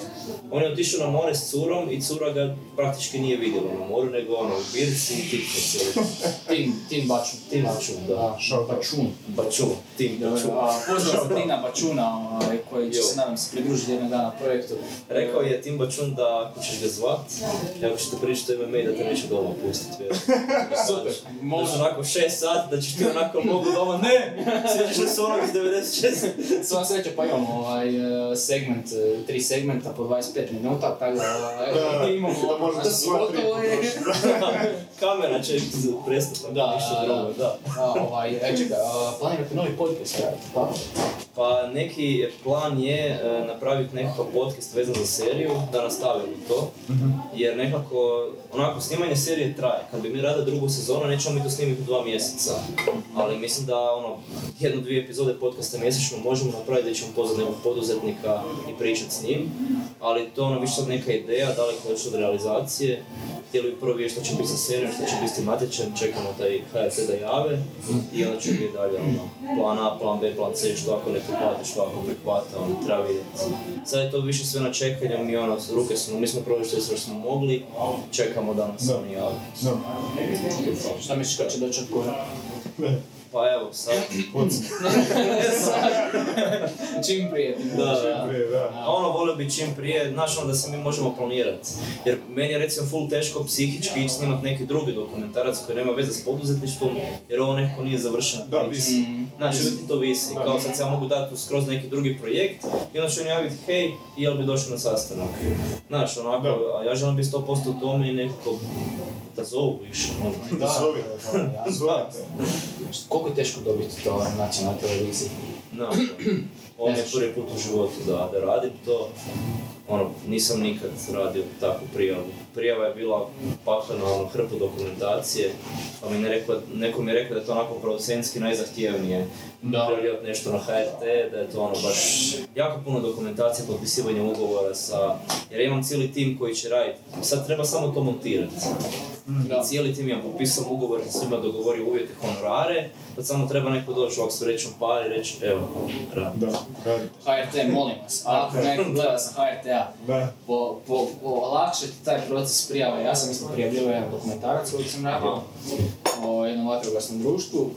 On je otišao na more s curom i cura ga praktički nije vidjela na moru, nego ono u birci i tipke cijeli. Tim, Tim Bačun. Tim Bačun, da. Out. Bačun. Bačun, Tim Bačun. A, pozdrav za Tina Bačuna, ovaj, koji će Jo. se nadam se pridružiti jednog dana projektu. Rekao je Tim Bačun da ako ćeš ga zvat, i ako ćete pričati o MMA da te neće doma pustiti. *laughs* Super, Može može. onako 6 sati da ćeš ti onako mogu doma, ne! Sjećaš li se onog iz 96? Sva sreća pa imamo ovaj e, segment, tri segmenta po 25 minuta, tako *laughs* da Da, imamo da možete sva tri gotovo je. *laughs* Kamera će prestati, Da, da, drugo, da. A, ovaj, e, čekaj, planirate novi podcast raditi, pa? Pa neki plan je e, napraviti nekakav podcast vezan za seriju, da nastavimo to. Jer nekako, onako, snimanje serije traje. Kad bi mi radili drugu sezonu, nećemo mi to snimiti u dva mjeseca. Ali mislim da, ono, jednu, dvije epizode podcasta mjesečno možemo napraviti da ćemo pozvati nekog poduzetnika i pričati s njim. Ali to ono više sad neka ideja, daleko još od realizacije. Htjeli bi prvo vidjeti što će biti sa serijom, što će biti s natječajem, čekamo taj HRT da jave i onda će biti dalje ono, plan A, plan B, plan C, što ako ne prihvate, što ako prihvate, ono, treba vidjeti. Sad je to više sve na čekanju, mi ono, ruke smo, mi smo proveli sve što smo mogli, čekamo da nas Da. oni jave. Šta misliš kad će doći od. Pa evo, sad, Puc. *laughs* Čim prije. Da, da. Prije, da. A ono volio bi čim prije, znaš ono da se mi možemo planirati. Jer meni je recimo full teško psihički ići snimat neki drugi dokumentarac koji nema veze s poduzetništvom, jer ovo nekako nije završeno. Da, visi. Mm, uvijek ti to visi. Da. Kao sad se ja mogu dati skroz neki drugi projekt i onda će on javiti, hej, jel bi došao na sastanak? Znaš, onako, Da. a ja želim biti 100% u tome i nekako da zovu više. Ono. Da. Ja. Zovite. *laughs* Koliko je teško dobiti to na nacionalnoj televiziji? No, ovo je prvi put u životu da, da radim to. Ono, nisam nikad radio takvu prijavu. Prijava je bila paklena ono, hrpu dokumentacije, pa mi ne rekao, neko mi je rekao da je to onako producentski najzahtjevnije. Da. Nešto na HRT, da je to ono baš jako puno dokumentacije, potpisivanje ugovora sa... Jer ja imam cijeli tim koji će raditi. Sad treba samo to montirati. Da. I cijeli tim ja potpisao ugovor, sa svima dogovorio uvjete honorare, sad samo treba neko doći ovak s vrećom par i reći, evo, radi. Da, radite. HRT, molim vas, ako neko gleda sa HRT-a, Da. po, po, olakšati taj proces prijave. Ja sam isto prijavljivao jedan dokumentarac koji sam radio o jednom vatrogasnom društvu.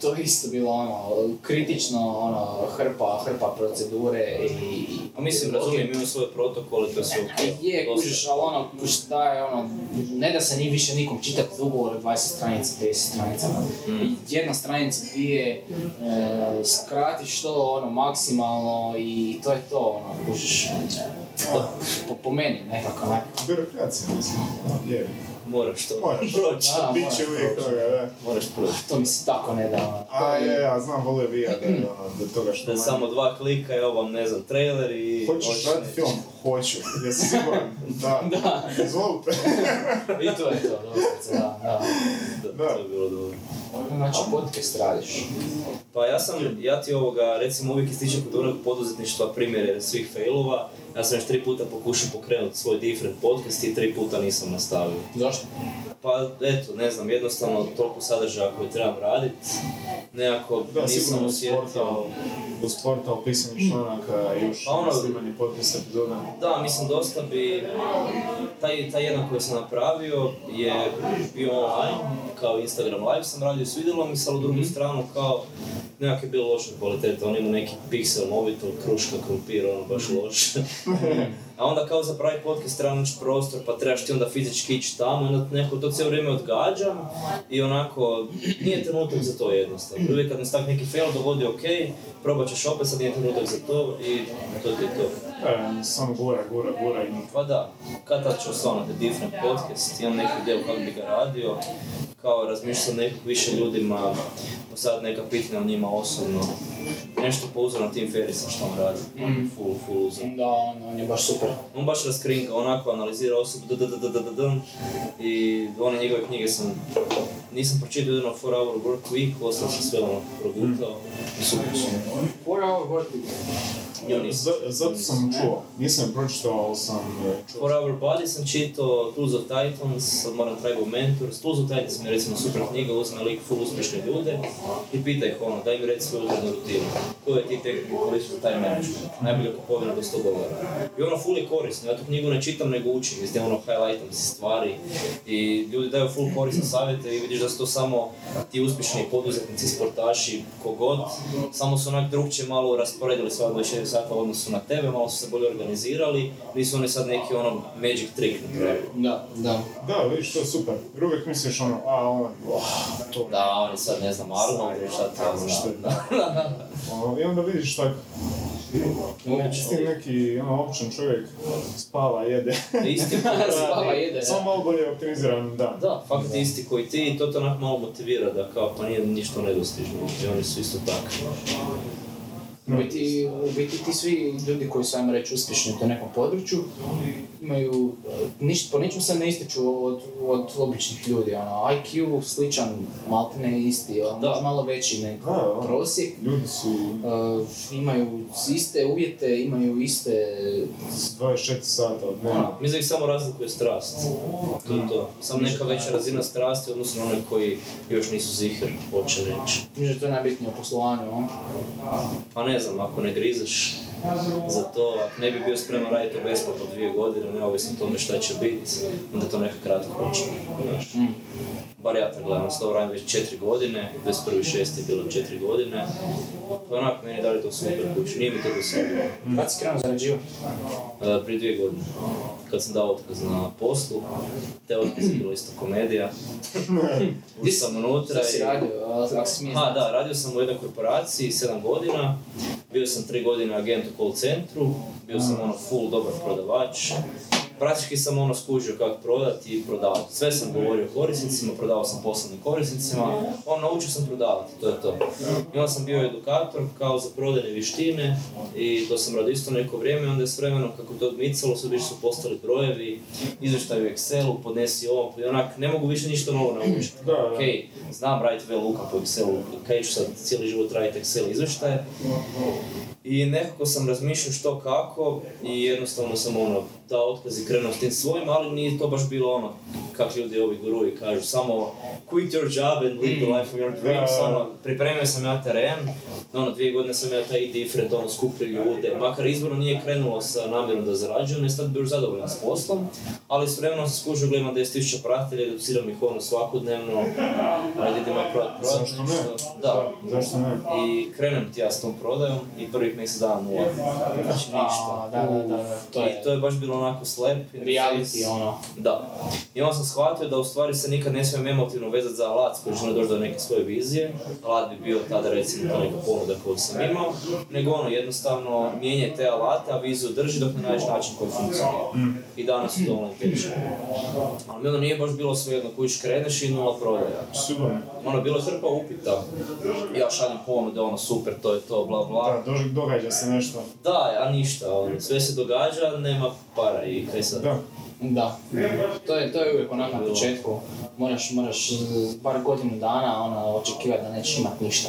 To je isto bilo ono, kritično, ono, hrpa, hrpa procedure i... A mislim, razumijem, imaju svoje protokole, to sve okej. Je, kužiš, ali ono, da je ono, ne da se ni više nikom čitati ugovor od 20 stranica, 10 stranica. Mm. Jedna stranica, dvije, e, skratiš to ono maksimalno i to je to, ono, kužiš, e, po, po meni nekako, ne. Birokracija, mislim. Je. Moraš to Moraš. proći. Da, Bit će moraš uvijek proći. toga, da. Moraš proći. To mi se tako ne da, ono. to A je- je, ja znam, volio bi ja da, je ono, da toga što Da je manje. samo dva klika, evo vam, ne znam, trailer i... Hoćeš raditi film? Hoću. Jesi siguran? *laughs* Da. Da. Izvolite. *laughs* I to je to, doslovce, da, da. To je bilo dobro. Znači, podcast radiš. Pa ja sam, ja ti ovoga, recimo uvijek ističem kod onog poduzetništva primjere svih failova. Ja sam još tri puta pokušao pokrenuti svoj different podcast i tri puta nisam nastavio. Zašto? Pa eto, ne znam, jednostavno toliko sadržaja koji trebam raditi, nekako Da, nisam osjetio. portal, uz portal pisanje članaka još Pa ono- snimanje podcast epizoda. Da, mislim dosta bi, taj, taj jedan koji sam napravio je bio online, kao Instagram live sam radio, svidjelo mi se, ali u drugu stranu kao nekak je bilo loša kvaliteta, on ima neki pixel mobitel, kruška, krumpir, ono baš loše. *laughs* A onda kao za pravi podcast treba naći prostor, pa trebaš ti onda fizički ići tamo, onda neko to cijelo vrijeme odgađam i onako, nije trenutak za to jednostavno. Uvijek kad se tak neki fail dogodi, ok, probat ćeš opet, sad nije trenutak za to i to ti je to. E, samo gura, gura, gura i Pa da, kad tad ću osnovati different podcast, imam neku ideju kako bi ga radio, kao razmišljam nekog više ljudima, postaviti neka pitanja o njima osobno, nešto po uzoru na Tim Ferrisa što on radi, Mm. full, full uzor. Da, on, on je baš super. On baš raskrinka, onako analizira osobu, d, d, d, d, d, d, d, i one njegove knjige sam, nisam pročitao jedno 4 hour work week, ostalo sam sve ono progutao, i super su. Four hour work week. Zato sam čuo. Nisam je pročitao, ali sam e, čuo. For Our Body sam čitao Tools of Titans, sad moram Tribe of Mentors. Tools of Titans mi je recimo super knjiga, uzme lik full uspješne ljude i pitaj ih ono, daj mi reći svoju urednu rutinu. Koje ti tehnike koristiš za time management? Najbolja kupovina do 100 dolara. I ono full je korisno, ja tu knjigu ne čitam nego učim, gdje ono highlightam si stvari i ljudi daju full korisne savjete i vidiš da su to samo ti uspješni poduzetnici, sportaši, kogod, samo su onak drugčije malo rasporedili sva 24 sata u odnosu na tebe, malo su se bolje organizirali, nisu oni sad neki ono magic trick napravili. Da, da. Da, vidiš, to je super. Jer uvijek misliš ono, a on, oh, to. Da, oni sad ne znam, Arnold ili šta to Što zna. je, da. *laughs* Ono, I onda vidiš tak, s tim neki ono, običan čovjek spava, jede. Isti *laughs* Spava jede, da. Samo malo bolje optimiziran dan. Da, fakt isti koji ti i to te onak malo motivira da kao pa nije ništa nedostižno i oni su isto takvi. U biti, u biti ti svi ljudi koji su, ajmo reći, uspješni u tom nekom području, imaju, niš, po ničem se ne ističu od, od običnih ljudi, ono, IQ sličan, maltene isti, ono, možda malo veći nego Da, ono. prosjek, Ljudi su Uh, imaju iste uvjete, imaju iste... s 24 sata od dnevno. Mislim ih samo razlikuje strast. To je to. Samo neka veća razina strasti odnosno one koji još nisu ziher, hoće neće. Mislim da je to najbitnije u poslovanju, no? Pa ne znam, ako ne grizeš za to, ne bi bio spreman raditi besplatno dvije godine, neovisno tome šta će biti, onda to neka kratkoročno. znaš. Mm. Bar ja tako gledam, s to radim već četiri godine, 21.6. je bilo četiri godine. Pa onak, meni je dalje to super kući, nije mi to dosadilo. Kad si krenuo zarađivati? Uh, prije dvije godine, kad sam dao otkaz na poslu, te otkaz je bilo isto komedija. *laughs* Ušao sam unutra Šta si i- radio, a- ako si smije Ha, da, radio sam u jednoj korporaciji 7 godina, bio sam 3 godine agent u call centru, bio sam ono full dobar prodavač. Praktički sam ono skužio kako prodati i prodavati. Sve sam govorio korisnicima, prodavao sam poslovnim korisnicima, on naučio sam prodavati, to je to. I onda sam bio edukator kao za prodajne vještine i to sam radio isto neko vrijeme, onda je s vremenom kako to odmicalo, sve više su postali brojevi, izvještaj u Excelu, podnesi ovo, i onak, ne mogu više ništa novo naučiti. Ok, znam raditi VLOOKUP po Excelu, kaj ću sad cijeli život raditi Excel izvještaje. I nekako sam razmišljao što kako i jednostavno sam ono, dao otkaz i krenuo s tim svojim, ali nije to baš bilo ono, kak ljudi ovi guruji kažu, samo quit your job and live the life of your dreams, Da. ono, pripremio sam ja teren, ono, dvije godine sam ja taj different, ono, skupio ljude, makar izborno nije krenulo sa namjerom da zarađujem, ne sad bio zadovoljan s poslom, ali s vremenom sam skužio, gledam 10.000 pratitelja, educiram ih ono svakodnevno, ali idem ja prodat, prodat Zašto ne? Da, Zašto ne? i krenem ti ja s tom prodajom i prvih mjesec dana nula. Znači ništa. da, da, da, da, to je I to je baš bilo onako slep. reality, ono. Da. I onda sam shvatio da u stvari se nikad ne smijem emotivno vezati za alat koji žele doći do neke svoje vizije. Alat bi bio tada recimo ta neka ponuda koju sam imao, nego ono jednostavno mijenje te alate, a viziju drži dok ne nađeš način koji funkcionira. I danas su to teče. Ali mi ono nije baš bilo svejedno kuć kreneš i nula prodaja. Sigurno. Ono, bilo je hrpa upita. Ja šaljem ponude, ono, super, to je to, bla bla. Da, događa se nešto. Da, a ništa, ono, sve se događa, nema para i kaj sad. Da. Da, to je, to je uvijek onako na početku. Moraš, moraš bar godinu dana ono, očekivati da nećeš imat ništa.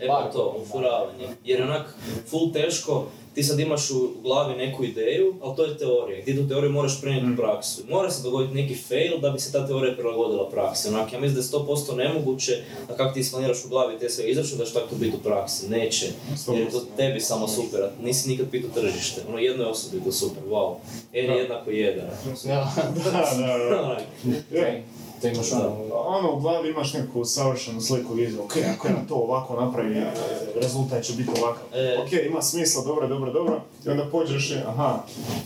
E pa to, ufuravanje. Jer je onak full teško ti sad imaš u glavi neku ideju, ali to je teorija. Ti tu teoriju moraš prenijeti u praksu. Mora se dogoditi neki fail da bi se ta teorija prilagodila praksi. Onak, ja mislim da je 100% nemoguće, a kako ti isplaniraš u glavi te sve izračune, da će tako biti u praksi. Neće. Jer je to tebi samo super, nisi nikad pitao tržište. Ono, jednoj osobi je to super, wow. N je jednako jedan. Da, da, da. *laughs* Onak, Je. to imaš ono... Ono, u glavi imaš neku savršenu sliku viziju, ok, ako ja to ovako napravim, e, rezultat će biti ovakav. E. Ok, ima smisla, dobro, dobro, dobro, i onda pođeš i, aha,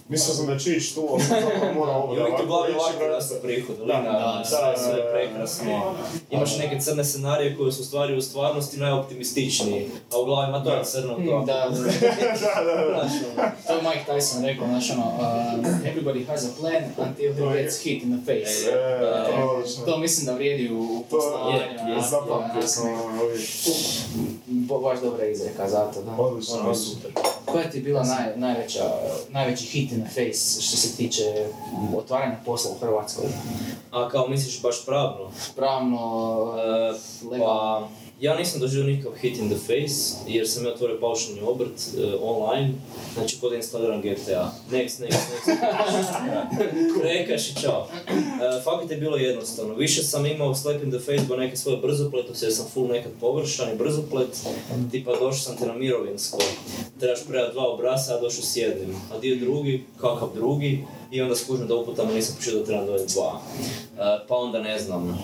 mislio sam da će ići tu, ali sam zapravo mora ovo I uvijek ti u glavi ići, ovako raste prihod, Da, linearno, da, sve, da, sve da, da. prekrasno. Imaš neke crne scenarije koje su stvari u stvarnosti najoptimističniji, a u glavi ima to je crno to. Da, da, *laughs* da, da, da. Ono, to je Mike Tyson rekao, znaš ono, uh, everybody has a plan until he je- gets hit in the face. To je odlično. To mislim da vrijedi u poslovanju. je, je, Zapamtio sam uvijek. Bo- Baš dobra izreka za to, da. Odlično, ono super. Koja ti je bila naj, najveća, najveći hit in the face što se tiče otvaranja posla u Hrvatskoj? A kao misliš baš pravno? Pravno, E, legalno. Pa, ja nisam doživio nikakav hit in the face, jer sam ja otvorio paušalni obrt e, online, znači kod instaliram GTA. Next, next, next. *laughs* Rekaš i čao. Fakat je bilo jednostavno. Više sam imao slap in the face do neke svoje brzopletosti, jer sam full nekad površan i brzoplet. Tipa došao sam ti na mirovinsko, trebaš predati dva obrasa, a došao s jednim. A dio drugi, kakav drugi, i onda skužim da uputama nisam počeo da trebam dovesti dva. E, pa onda ne znam, e,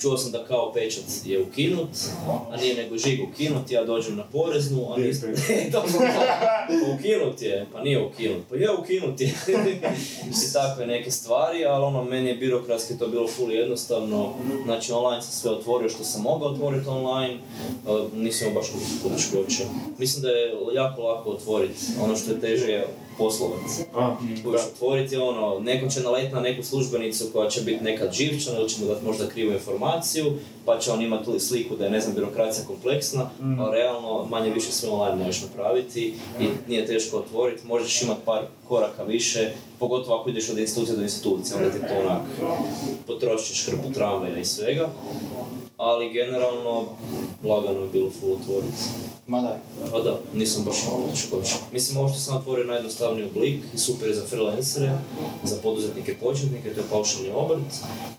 čuo sam da kao pečat je ukinut, a nije nego žig ukinut, ja dođem na poreznu, a nisam... pa *laughs* ukinut je, pa nije ukinut, pa je ukinut je. *laughs* I takve neke stvari, ali ono, meni je birokratski to bilo full jednostavno, znači online sam sve otvorio što sam mogao otvoriti online, e, nisam baš poteškoće. Mislim da je jako lako otvoriti, ono što je teže je poslovac. A, da. otvoriti ono, neko će naletiti na neku službenicu koja će biti nekad živčana ili će mu dati možda krivu informaciju, pa će on imati li sliku da je, ne znam, birokracija kompleksna, Mm. ali realno manje više sve online možeš napraviti i nije teško otvoriti, možeš imati par koraka više, pogotovo ako ideš od institucije do institucije, onda ti to onak potrošiš hrpu tramvaja i svega, ali generalno lagano je bilo full otvoriti. Ma da. Pa da, nisam baš poteškoća. Mislim, ovo što sam otvorio je najjednostavniji oblik i super je za freelancere, za poduzetnike početnike, to je paušalni obrt.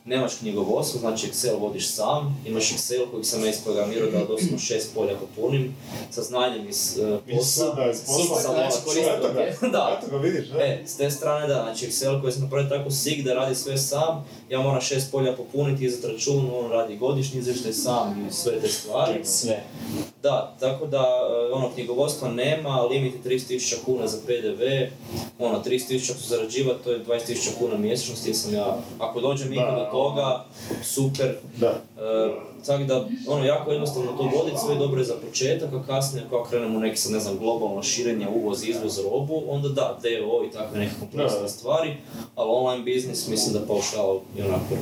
Nemaš knjigovodstvo, znači Excel vodiš sam, imaš Excel kojeg sam ja isprogramirao da doslovno šest polja popunim, sa znanjem iz uh, Iz posla. da, iz posla. Znači, ga, je. Da. eto ga, vidiš, da. E, s te strane da, znači Excel koji sam napravio tako sig da radi sve sam, ja moram šest polja popuniti, izdati račun, on radi godišnji izvještaj sam i sve te stvari. Sve. Da, tako da e, ono knjigovodstva nema, limit je 30.000 kuna za PDV, ono 30.000 ako zarađivati, to je 20.000 kuna mjesečno, s tim sam ja, ako dođem ikad do Da. toga, super. Da. E, tako da, ono, jako jednostavno to voditi, sve dobro je za početak, a kasnije ako krenemo u neki, sad ne znam, globalno širenje, uvoz, izvoz robu, onda da, DO i takve neke kompleksne Da. stvari, ali online biznis mislim da paušal je onako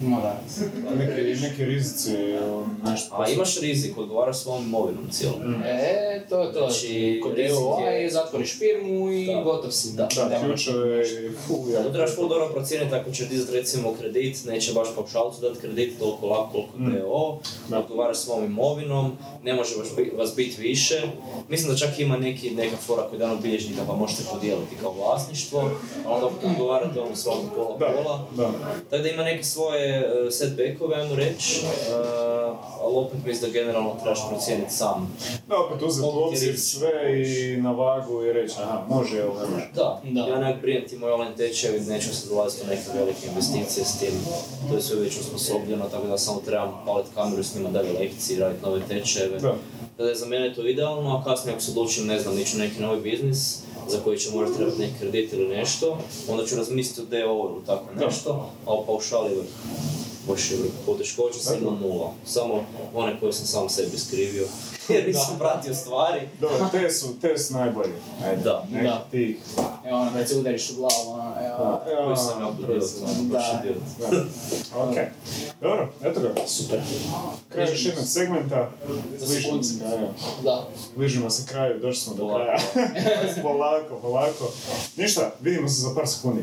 Ma da. Neki, neki rizici, nešto. A imaš rizik, odgovaraš svom imovinom cijelom. E, to je to. Znači, Kod rizik DOA je- zatvoriš firmu i Da. gotov si. Da. Da, Nema- ključeve i Da, trebaš full dobro procijeniti ako ćeš dizati recimo kredit, neće baš paušalcu dati kredit toliko lako koliko Mm. DO, Da. odgovaraš svom imovinom, ne može vas, bi- vas biti više. Mislim da čak ima neki, neka fora koji je dan od bilježnika pa možete podijeliti kao vlasništvo, a onda odgovarate ono svakom pola Da, pola. da. Tako da ima neke svoje setbackove, ajmo reći, uh, ali opet mislim da generalno trebaš procijeniti sam. Da, opet uzeti u obzir sve i na vagu i reći, aha, može ili ne može. Da, Da. ja nekak brinem ti moj online tečajevi, neću se dolaziti u neke velike investicije s tim. To je sve već osposobljeno, tako da samo trebam paliti kameru i snimati dalje lekcije, raditi nove tečajeve. Da. Tako da je za mene to idealno, a kasnije ako se odlučim, ne znam, ići neki novi biznis, za koji će možda trebati neki kredit ili nešto, onda ću razmisliti o DO ili tako Da. nešto, a o paušali vrh. Poteškoće sam imao nula, samo one koje sam sam sebi skrivio, *laughs* jer nisam pratio stvari. Dobro, te su, te su najbolji. Ajde, Da. neki Da. tih. Evo ono, kad se udariš u glavu, ono, evo. Ja, Koji sam ja Da. Da. Ok. Dobro, eto ga. Super. Kraj još jednog segmenta. Za Bližimo se kraju. Da. Bližimo se kraju, došli smo do kraja. *laughs* polako, polako. Ništa, vidimo se za par sekundi.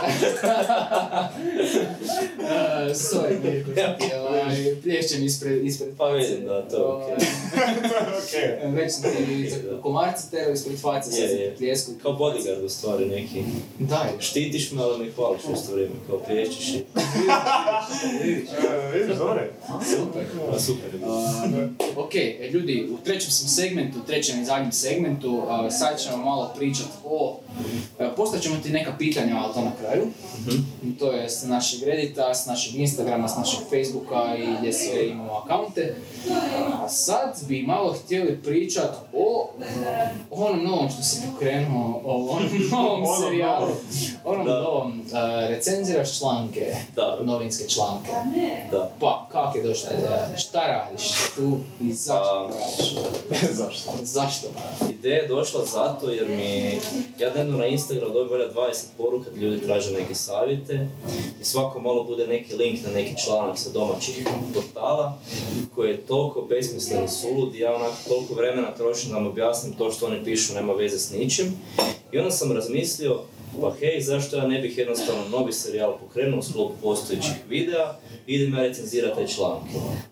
Uh, sorry, Mirko, ovaj, plješćem ispred, ispred Pa vidim da, to je okej. Ovaj, *laughs* Već *laughs* sam ti komarci terao ispred face, Je, je. pljesku. Kao bodyguard u stvari neki. Daj, Štitiš me, ali me hvališ u isto vrijeme, kao plješćeš i... vidiš. *laughs* E, Vidiš, dobro je. Super. Super je. Uh, ok, e, ljudi, u trećem sam segmentu, u trećem i zadnjem segmentu, uh, sad ćemo malo pričat o... Uh, postavit ćemo ti neka pitanja, ali to na kraju. To je s našeg Reddita, s našeg Instagrama, s našeg Facebooka i gdje sve imamo akaunte. A sad bi malo htjeli pričat o onom novom što se pokrenuo, o onom *laughs* novom serijalu, onom Da. novom, uh, recenziraš članke, Da. novinske članke. Da. Pa, kak je došla ideja? Šta radiš tu i zašto radiš? *laughs* Zašto? Zašto? Ideja je došla zato jer mi, ja dnevno na Instagram dobijem valjda 20 poruka da ljudi traže neke savjete i svako malo bude neki link na neki članak sa domaćih portala koji je toliko besmislen i sulud i ja onako toliko vremena trošim da vam objasnim to što oni pišu nema veze s ničim. I onda sam razmislio pa hej, zašto ja ne bih jednostavno novi serijal pokrenuo u sklopu postojećih videa i idem ja recenzirati taj članak.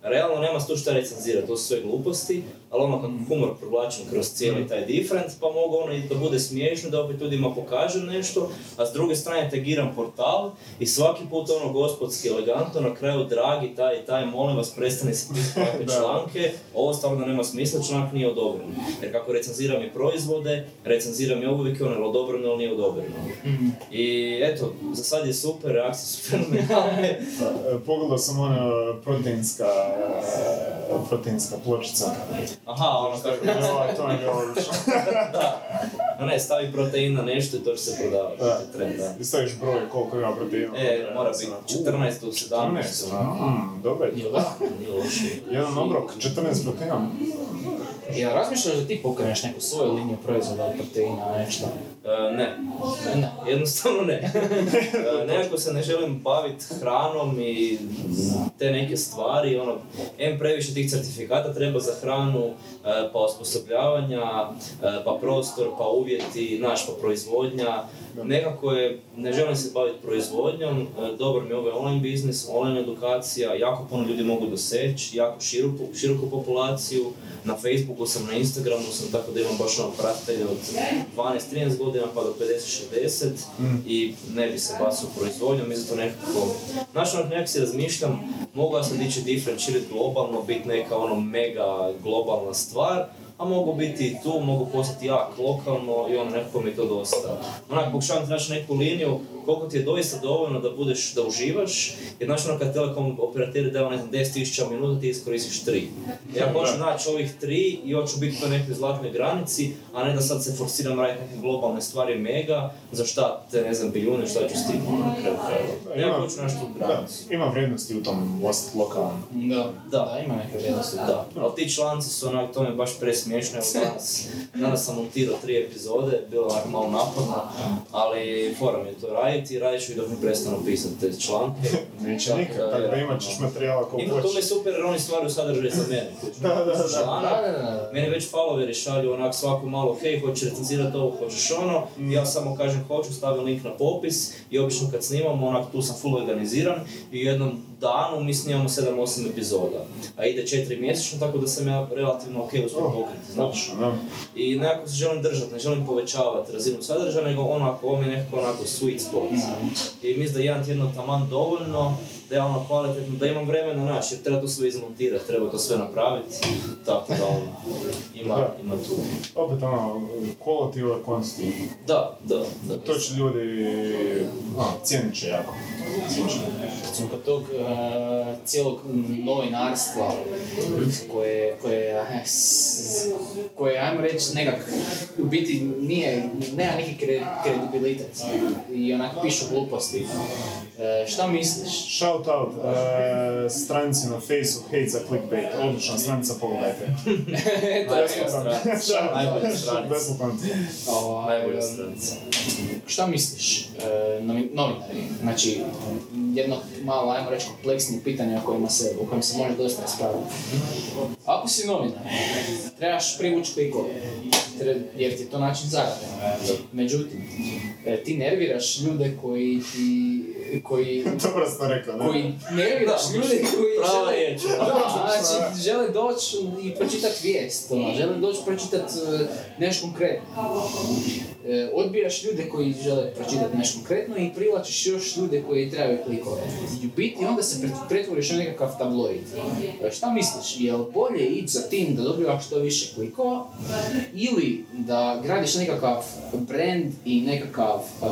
Realno nema tu šta recenzirati, to su sve gluposti, ali ono kako humor provlačim kroz cijeli taj different, pa mogu ono i da bude smiješno, da opet ljudima pokažem nešto, a s druge strane tagiram portal i svaki put ono gospodski elegantno, na kraju dragi taj i taj, molim vas prestani se pisati *laughs* članke, ovo stavno nema smisla, članak nije odobren. Jer kako recenziram i proizvode, recenziram i obuvike, ono je odobreno ili nije odobreno. I eto, za sad je super, reakcije su fenomenalne. *laughs* E, Pogledao sam ona proteinska, proteinska pločica. Aha, ono kako Ja, to je bilo odlično. No ne, stavi protein na nešto i to će se prodavati. To Da. trend, da. I staviš broj koliko ima proteina. E, mora biti 14 do 17. 14, mm, dobro je. Jel da? Jedan obrok, 14 proteina. Jel razmišljaš da ti pokreneš neku svoju liniju proizvoda od proteina, nešto? E, ne, Ne. jednostavno ne. E, nekako se ne želim baviti hranom i te neke stvari, ono, em previše tih certifikata treba za hranu, e, pa osposobljavanja, e, pa prostor, pa uvjeti, naš, pa proizvodnja. Nekako je, ne želim se baviti proizvodnjom, e, dobar mi je ovaj online biznis, online edukacija, jako puno ljudi mogu doseći, jako široku, široku populaciju, na Facebooku sam, na Instagramu sam, tako da imam baš ono pratitelje od 12-13 godina pa do 50-60 i ne bi se basio proizvodnjom i zato nekako, znaš ono nekako si razmišljam, mogu ja sad ići different, širiti globalno, biti neka ono mega globalna stvar, a mogu biti i tu, mogu postati jak lokalno i ono nekako mi to dosta. Onak pokušavam ti naći neku liniju koliko ti je doista dovoljno da budeš, da uživaš, jer znaš ono kad telekom operateri daju ne znam 10.000 minuta ti iskoristiš 3. Ja hoću naći ovih 3 i hoću biti u toj nekoj zlatnoj granici, a ne da sad se forsiram raditi neke globalne stvari mega, za šta te ne znam biljune, šta ću stignuti na kraju krajeva. Ja hoću naći tu da, granicu. ima vrijednosti u tom ostati lokalno. Da. Da. Da, ima neke vrijednosti. Da, ali ti članci su onak, to mi je baš presmiješno, evo *laughs* danas, danas sam montirao tri epizode, bilo je onak malo naporno, ali fora mi je to raditi i radit ću i dok mi prestanu pisati te članke. *laughs* Neće Tako nikad, da, tako da imat ćeš materijala koliko Ima to mi je hoćeš. super jer oni stvaraju sadržaj za mene. *laughs* Da, da, da. Članak, Da, da, da, da. Meni već followeri šalju onak svako malo, hej, hoćeš recenzirati ovo, hoćeš ono, ja samo kažem hoću, stavim link na popis i obično kad snimamo, onak tu sam full organiziran i jednom danu mi snimamo 7-8 epizoda, a ide 4 mjesečno, tako da sam ja relativno ok uspio Oh, pokriti, znaš. Da. I nekako se želim držati, ne želim povećavati razinu sadržaja, nego onako, ovo mi je nekako onako sweet spot. I mislim da je jedan tjedno taman dovoljno, da je ono kvalitetno, da imam vremena naći, jer treba to sve izmontirati, treba to sve napraviti, tako da on ima, Da. ima tu. Opet ono, quality over quantity. Da, da, da. To će ljudi, a, cijenit će jako. Cijenit će. Recimo kod tog uh, cijelog novinarstva koje, koje, eh, koje ajmo reći nekak, u biti nije, nema neki kre, kredibilitet i onak pišu gluposti. E, šta misliš? Shout out uh, stranici na Faceu Hate za Clickbait, odlična stranica, pogledajte. *laughs* Eto, Najbolja stranica. Najbolja stranica. Besplatan. Najbolja em, stranica. Šta misliš, e, novi- novinari, znači jedno malo, ajmo reći, kompleksnije pitanje o kojima se, o kojem se može dosta raspraviti. Ako si novinar, trebaš privući klikove, tre- jer ti je to način zarade. Međutim, e, ti nerviraš ljude koji ti, koji, *laughs* Dobro ste rekao, da? *laughs* koji nerviraš ljude koji Prava žele, riječ. da, znači, žele doći i pročitati vijest, ono, žele doći pročitati e, nešto konkretno. E, odbijaš ljude koji žele pročitati nešto konkretno i privlačiš još ljude koji trebaju klikove. I u biti onda se pret- pretvoriš na nekakav tabloid. E, šta misliš, je li bolje ići za tim da dobivaš što više klikova ili da gradiš nekakav brand i nekakav, e,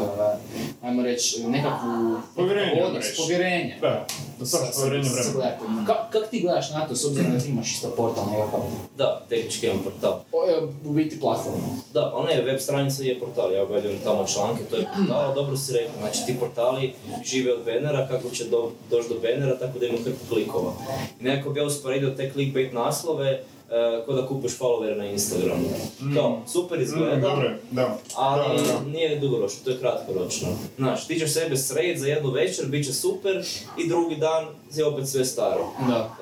ajmo reći, nekakvu Povjerenje, odnos, reći. povjerenje. Da, da sa- povjerenje vremena. Ka- Kak ti gledaš na to s obzirom da ti imaš isto portal nekakav? Da, tehnički imam portal. O, U biti platforma. Da, ali ne, web stranica je portal, ja objavljujem tamo članke, to je portal, dobro si rekao, znači ti portali žive od benera, kako će do, doći do benera, tako da ima hrpu klikova. I nekako bi ja usporedio te clickbait naslove, uh, ko da kupiš followere na Instagramu. Kao, super izgleda, Mm, dobro, da. ali Da, da. nije dugoročno, to je kratkoročno. Znaš, ti ćeš sebe srediti za jednu večer, bit će super, i drugi dan je opet sve staro. Da.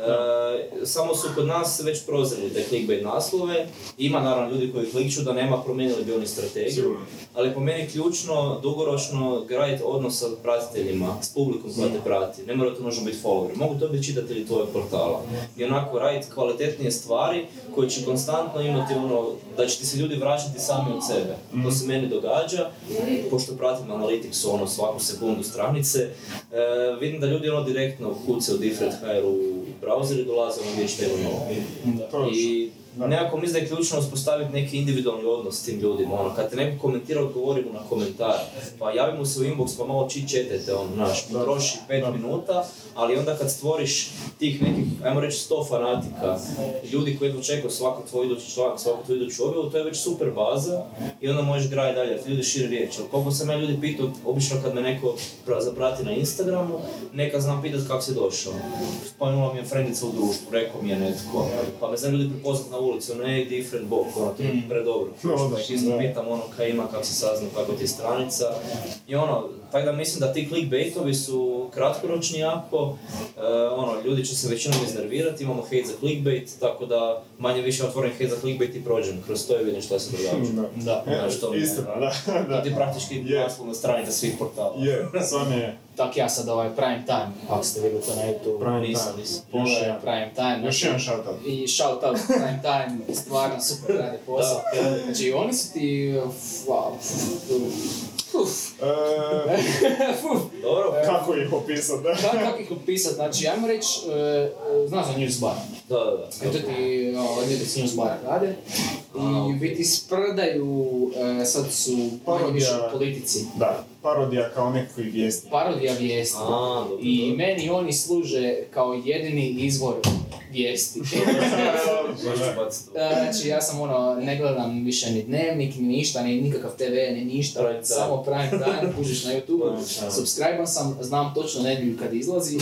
E, samo su kod nas već prozreli te clickbait naslove. Ima naravno ljudi koji klikću da nema, promijenili bi oni strategiju. Sigurno. Ali po meni ključno, dugoročno, graditi odnos sa pratiteljima, s publikom koja te prati. Ne mora to nužno biti follower. Mogu to biti čitatelji tvojeg portala. I onako raditi kvalitetnije stvari koje će konstantno imati ono, da će ti se ljudi vraćati sami od sebe. To se meni događa, pošto pratim Analytics ono svaku sekundu stranice. E, vidim da ljudi ono direktno kucaju Different HR u browser i dolaze ono što ima novo. I Da. nekako mislim da je ključno uspostaviti neki individualni odnos s tim ljudima. Ono, kad te neko komentira, odgovori mu na komentar. Pa javi mu se u inbox pa malo chit chatate, ono, znaš, potroši pet Da. minuta, ali onda kad stvoriš tih nekih, ajmo reći, sto fanatika, ljudi koji jedno čekaju svako tvoj idući članak, svaku tvoju iduću objavu, to je već super baza i onda možeš graditi dalje, ljudi šire riječ. Jer koliko sam ja ljudi pitao, obično kad me neko pra- zaprati na Instagramu, neka znam pitat kako si došao. Spomenula mi je frendica u društvu, rekao mi je netko, pa me znam ljudi prepoznat na ulici, ono, ej, different book, ono, to je predobro. Ih isto da. pitam ono kaj ima, kako se saznam, kako ti je stranica. I ono, tako da mislim da ti clickbaitovi su kratkoročni jako, e, ono, ljudi će se većinom iznervirati, imamo hate za clickbait, tako da manje više otvorim hate za clickbait i prođem kroz to i vidim šta se događa. Da. Da. Znaš, to mi je- Istina, da, To da. ti je praktički Je. naslovna stranica svih portala. Je, stvarno je. Tak ja sad ovaj prime time, ako ste vidjeli to na YouTube. Prime Nisam, time. nisam. Još Pogledaj jedan. prime time. Još znači, jedan shoutout. I shout out prime time, stvarno super rade posao. Znači oni su ti, wow, uf, E, *laughs* uf, Dobro? kako ih opisat, da? Kako, kako ih opisat, znači ajmo reći, e, znaš za Newsbar, Da, da, da. e, to ti o, ljudi s Newsbara rade i u biti sprdaju, e, sad su manje više Parodija. u politici, Da, parodija kao nekakvih vijesti. parodija vijesti. A, dobro, I dobro. meni oni služe kao jedini izvor vijesti. *laughs* Znači ja sam ono, ne gledam više ni dnevnik, ni ništa, ni nikakav TV, ni ništa, Prime samo prime time, kužiš na YouTube. Subscribe sam, znam točno nedjelju kad izlazi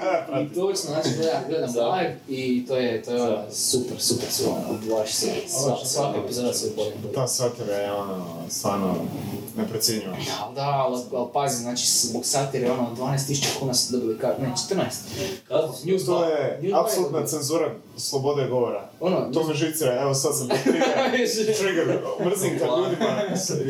*laughs* i točno, znači gledam, gledam Da. live i to je, to je ono, super, super su ono, baš se, sva, svaka epizoda se bolje. Ta satira je ono, stvarno neprocjenjiva. Da, da, ali, ali pazi, znači zbog satire ono 12.000 kuna su dobili kar, ne 14. Kazno si. News To je apsolutna cenzura slobode govora. Ono, To me živcira, evo sad sam trigger. *laughs* Trigger, mrzim kad ljudima,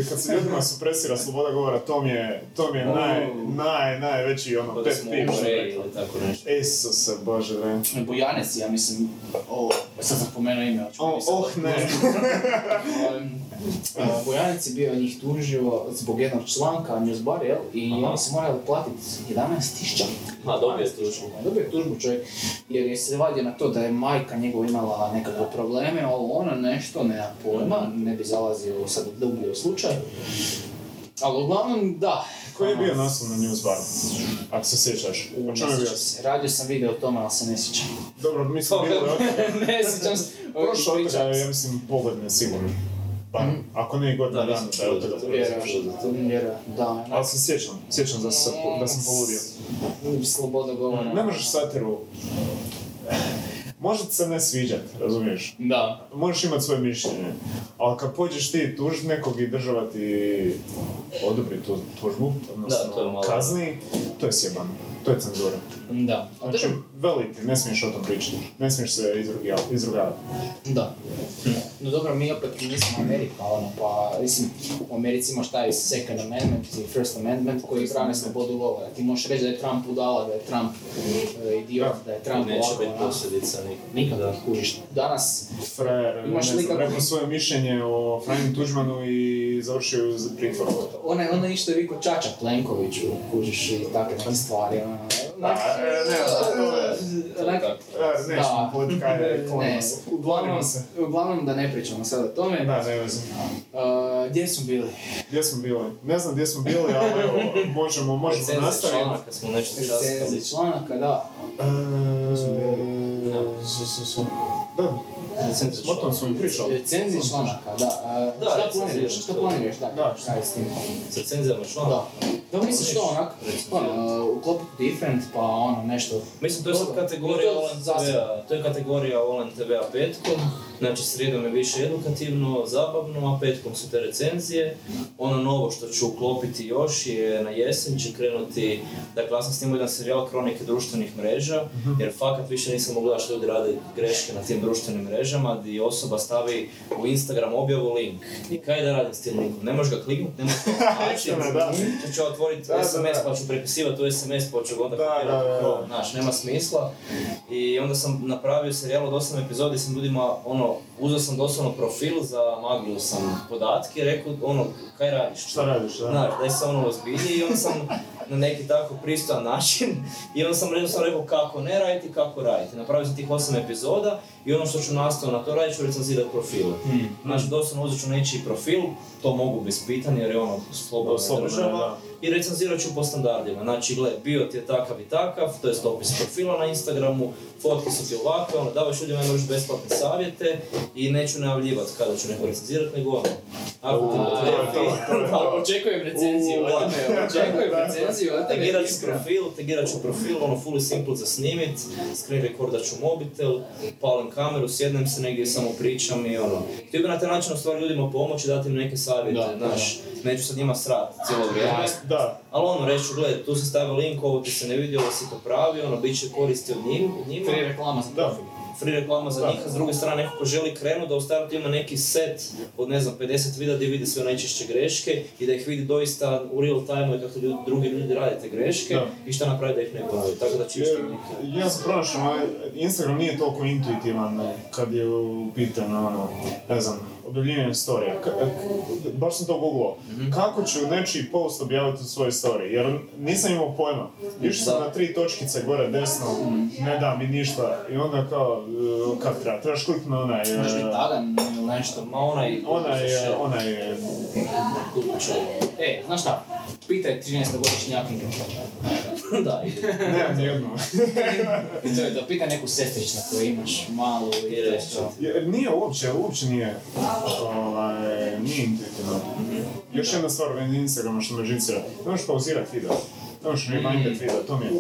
kad se ljudima supresira sloboda govora, to mi je, to mi je naj, naj, najveći ono, pet ili tako nešto. Isuse Bože, vrem. Bojanec, ja mislim, o, sad sam spomenuo ime, oh ne. *laughs* *laughs* Bojanec je bio njih tužio zbog jednog članka Newsbar, jel? I Aha. oni su morali platiti 11.000. Ha, dobio je tužbu. Dobio je tužbu čovjek, jer je se vadio na to da je majka njegova imala nekakve probleme, ovo ono nešto, nema pojma, ne bi zalazio sad u dublji slučaj. Ali uglavnom, da. Koji je bio naslov na Newsbaru? Ako se sjećaš. O čemu je bio? Se. Radio sam video o tome, ali se ne sjećam. Dobro, mi smo *laughs* bili od ne sjećam se. Se. ja mislim, pogled ne sigurno. Bar, Mhm. ako ne i godinu Da, dana da je od toga da. Ali se sjećam, sjećam da sam, da sam poludio. Sloboda govora. Ne možeš satiru... Može se ne sviđat, razumiješ? Da. Možeš imati svoje mišljenje, ali kad pođeš ti tužiti nekog i država ti odobri tu tužbu, odnosno Da, to je malo- kazni, to je sjebano, to je cenzura. Da. A Znači, dobro, veli ti, ne smiješ o tom pričati, ne smiješ se izruga- izrugavati. Da. No dobro, mi opet nismo Amerika, ono, pa, mislim, u Americi imaš taj Second Amendment i First Amendment koji brane slobodu govora. Ti možeš reći da je Trump budala, da je Trump e, idiot, da je Trump Neće biti onako. posljedica nikad. Nikad Da. ne kužiš. Danas, Frajer, Imaš ne li znam, kako- rekao svoje mišljenje o Franju Tuđmanu i završio je u pritvoru. ona je ona išto je vikao Čača Plenkoviću, kužiš i takve stvari, ono. E, E, uglavnom, uglavnom da ne pričamo sad o tome. Da, ne vezim. Uh, gdje su bili? Gdje smo bili? Ne znam gdje smo bili, ali evo, možemo, možemo Recenzija nastaviti. članaka smo nešto. Recenzije članaka, da. E. Da, Recenzija o tom smo i pričali. Recenzije članaka, da. Uh, Da, šta planiraš? Šta planiraš? Da, Da. šta je s tim? S recenzijama članaka. Da. Da misliš to onak, ono, uklopiti different, pa ono, nešto... Mislim, to je sad kategorija To je Olan zasebno. TV-a, to je kategorija Olan TV-a petkom, znači srijedom je više edukativno, zabavno, a petkom su te recenzije. Ono novo što ću uklopiti još je na jesen će krenuti, dakle ja sam snimao jedan serijal Kronike društvenih mreža, jer fakat više nisam mogla što ljudi rade greške na tim društvenim mrežama, gdje osoba stavi u Instagram objavu link. I kaj da radim s tim linkom? Ne možeš ga kliknuti, ne možeš ga *laughs* da. ću otvoriti SMS pa ću prepisivati u SMS pa ću onda Da, kopirati znaš, nema smisla. I onda sam napravio serijal od 8 epizodi, sam ljudima, ono, all. Uzeo sam doslovno profil, zamaglio sam podatke, rekao, ono, kaj radiš? Šta radiš, da? Znaš, daj se ono ozbiljnije i onda sam na neki tako pristojan način *laughs* i onda sam sam rekao kako ne raditi, kako raditi. Napravio sam tih 8 epizoda i ono što ću nastaviti na to raditi ću recenzirati profile. Znači, doslovno uzet ću nečiji profil, to mogu bez pitanja jer je ono slobodna Slobodno, država i recenzirat ću po standardima. Znači, gle, bio ti je takav i takav, to je opis profila na Instagramu, fotke su ti ovakve, ono, davaš ljudima imaš besplatne savjete i neću najavljivati kada ću neko recenzirati, nego ono. Očekujem recenziju od tebe, očekujem recenziju od tebe. Tagirat ću profil, tagirat ću profil, ono fully simple za snimit, screen recordat ću mobitel, palim kameru, sjednem se negdje samo pričam i ono. Htio bi na taj način ljudima pomoći, dati im neke savjete, znaš, neću sad njima srat cijelo vrijeme. Da, Ali ono, reću, gledaj, tu si stavio link, ovo ti se ne vidi, ovo si popravio, ono, bit će koristi od njim, od njima. Free reklama za profil. Free reklama za njih, a s druge strane neko ko želi krenuti da u startu ima neki set od ne znam 50 videa gdje vidi sve najčešće greške i da ih vidi doista u real time kako ljudi, drugi ljudi rade te greške Da. i šta napravi da ih ne ponovi. Tako da čisto Jer, ja sam pronašao, ovaj, Instagram nije toliko intuitivan kad je u pitanju, ono, ne znam, objavljivanje storija. Eh, baš sam to googlao. Mhm. Kako ću nečiji post objaviti u svojoj story? Jer nisam imao pojma. Išao sam na tri točkice gore desno, Mhm. ne da mi ništa. I onda kao, eh, kak treba? Trebaš kliknuti na onaj... eh, Možeš biti tagan ili nešto. Ma onaj... Onaj, onaj... E, znaš šta? Pitaj 13-godišnjakinju. *laughs* da, ide. Nemam nijednu. *laughs* I to je to, pitaj neku sestričnu koju imaš malu i to. Jer nije uopće, uopće nije, ovaj, nije intuitivno. Još jedna stvar u Instagrama što me žicira, ne možeš pauzirati video. Ne možeš remindat video, to mi je,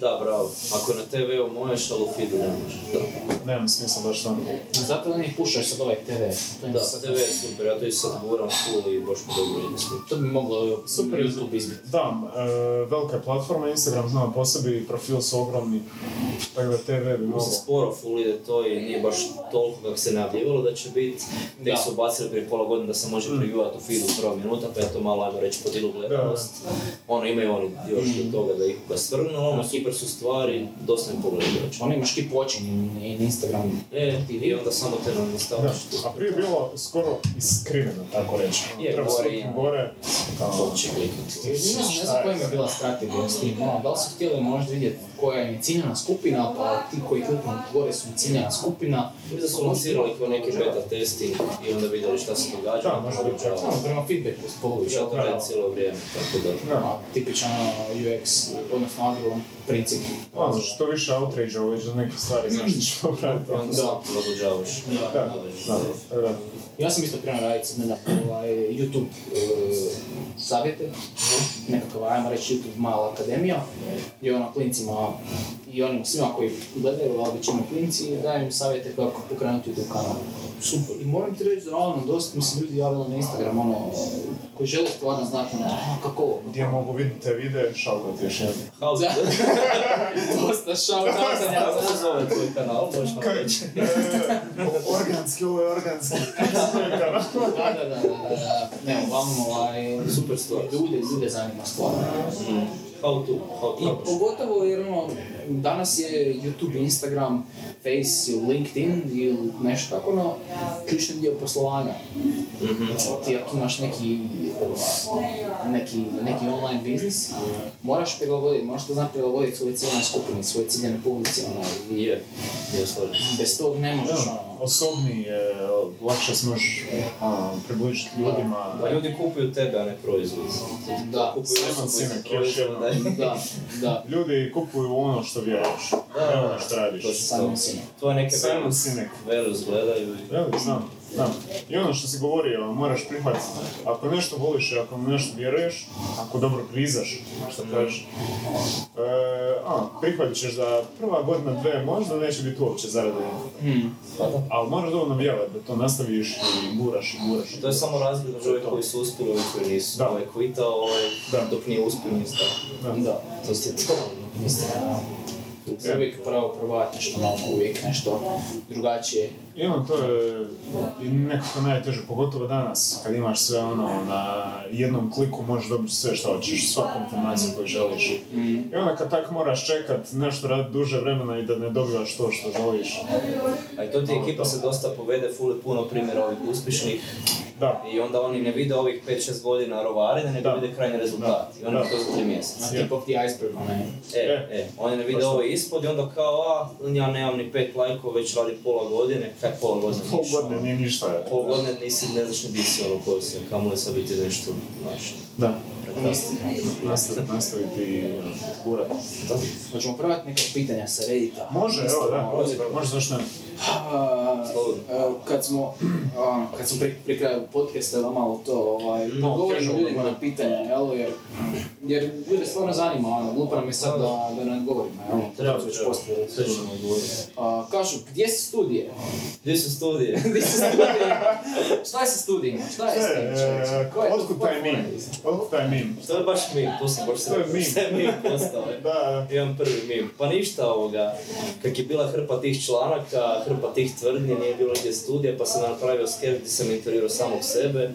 Da, bravo. Ako je na TV-u možeš, ali u feedu ne možeš. Da, nema smisla baš to. Zato da ne pušaš sad ovaj TV. To, da sad- TV je super, ja to i sad guram full i baš mi dobro ide tim. to bi moglo super YouTube izbiti. Da, e, velika je platforma, Instagram zna po sebi, profil su ogromni, tako da TV bi moglo. se sporo full ide to i nije baš toliko kako se najavljivalo da će biti. Tek su ubacili prije pola godine da se može previewati u feedu prva minuta, pa je to malo, ajmo reći, podilu gledanost. Ono, imaju oni još do toga da ih ali ono, super su stvari, dosta mi pogledaju. Ono imaš keep watching in, in Instagram. E, i onda samo te nam tu. a prije je bilo skoro iskriveno, tako reći. Je, Treba gore ima. gore, kao, To će kliknuti. Ne znam, koja im je bila strategija s tim, ono, da li su htjeli možda vidjeti koja im je ciljana skupina, pa ti koji kliknu gore su im ciljana skupina. Mislim da su lansirali kao neki beta testing i onda vidjeli šta se događa. Da, može biti čak. Ono, prema feedbacku s poluviš, Ja to radim cijelo vrijeme, tako da... da. tipičan ono, UX, odnosno agilan princip. Ono, što više outrage-a već za neke stvari, znaš što ću popraviti. Onda sam prilagođavaš. Da, da, da. Ja sam isto krenuo raditi sad nedavno ovaj, YouTube uh, savjete, nekakav, ajmo reći, YouTube mala akademija, gdje ono klincima i onim svima koji gledaju, ali većinu klinci, dajem im savjete kako pokrenuti YouTube kanal. Super. I moram ti reći da ono, dosta mi se ljudi javili na Instagram, ono, koji žele stvarno znati, ono, "A, kako ovo? Gdje mogu vidjeti te videe, šalgot još jedan. How Da. *laughs* Dosta shoutouta, ja Kako se zove tvoj kanal, možeš nam reći? E, organski, ovo je organski. Da, da, da, da, da. Ne, uglavnom, ovaj, Super stvar. ljude, ljude zanima stvarno. How to, how I to. pogotovo jer ono, danas je YouTube, Instagram, Face, LinkedIn ili nešto tako, no, ključni dio poslovanja. Mhm. Ti ako imaš neki, neki, neki online biznis, moraš prilagoditi, moraš to znati prilagoditi svojoj ciljnoj skupini, svojoj ciljnoj publici, ono, i Je, bez tog ne možeš, Da, ono, osobni je, lakše se možeš približiti ljudima. Pa ljudi kupuju tebe, a ne proizvod. Da. Kupuju osobu da. da, da, Ljudi kupuju ono što vjeruješ, Da, ne da, ono što radiš. to samim sinom. Tvoje neke Simon velus, Sinek. velus gledaju i... Evo, znam, znam. I ono što si govorio, moraš prihvatiti. Ako nešto voliš i ako nešto vjeruješ, ako dobro prizaš, što kažeš, e, a, prihvatit ćeš da prva godina, dve, možda neće biti uopće zarade. Hmm. Pa. Ali moraš dovoljno vjerovati da to nastaviš i guraš i guraš. To je samo razlika među ovih koji su uspjeli i koji nisu. Da. Ovaj kvitao, ovaj, dok nije uspio, nije stao. Da. Da, to ste to. Mislim, uvijek pravo probati nešto novo, uvijek nešto drugačije. I ono, to je i nekako najteže, pogotovo danas, kad imaš sve ono, na jednom kliku možeš dobiti sve što hoćeš, svaku informaciju koju želiš. I onda kad tak moraš čekat nešto raditi duže vremena i da ne dobivaš to što želiš. A i to ti ekipa se dosta povede, ful je puno primjera ovih uspješnih Da, i onda oni ne vide ovih 5-6 godina rovarenja, nego Da. vide krajnji rezultat. I oni Da. to za 3 mjeseca. Na tip of the iceberg, onaj. E, e, oni ne vide ovo ispod i onda kao, a, ja nemam ni pet lajkova, već radi pola godine, kaj pola godine pol godine nije ništa. Pol godine nisi, ne znaš ni di si ono koji si, kamo li sad biti nešto, znaš, Da. Nastaviti, nastaviti ono, gurati. Hoćemo probati neka pitanja sa Reddita. Može, evo da, Može. može zašto ne. Kad smo, a, kad smo pri, pri kraju podcasta da malo to, ovaj, No, govorimo ljudima na pitanja, jel, jer, jer ljude stvarno zanima, ono, glupo nam je sad da, da ne odgovorimo, jel, Treba, već postoji. sve ćemo odgovoriti. A, kažu, gdje su studije? Gdje su studije? *laughs* Gdje su studije? Šta je sa studijima? Šta je s tim, E, Otkud taj mim? Otkud taj mim? To je baš mim, to sam baš. Sve mim postao. je. Da, Imam prvi mim. Pa ništa ovoga, kak je bila hrpa tih članaka, hrpa tih tvrdnji, nije bilo gdje studija, pa sam napravio skev gdje sam intervjuirao samog sebe,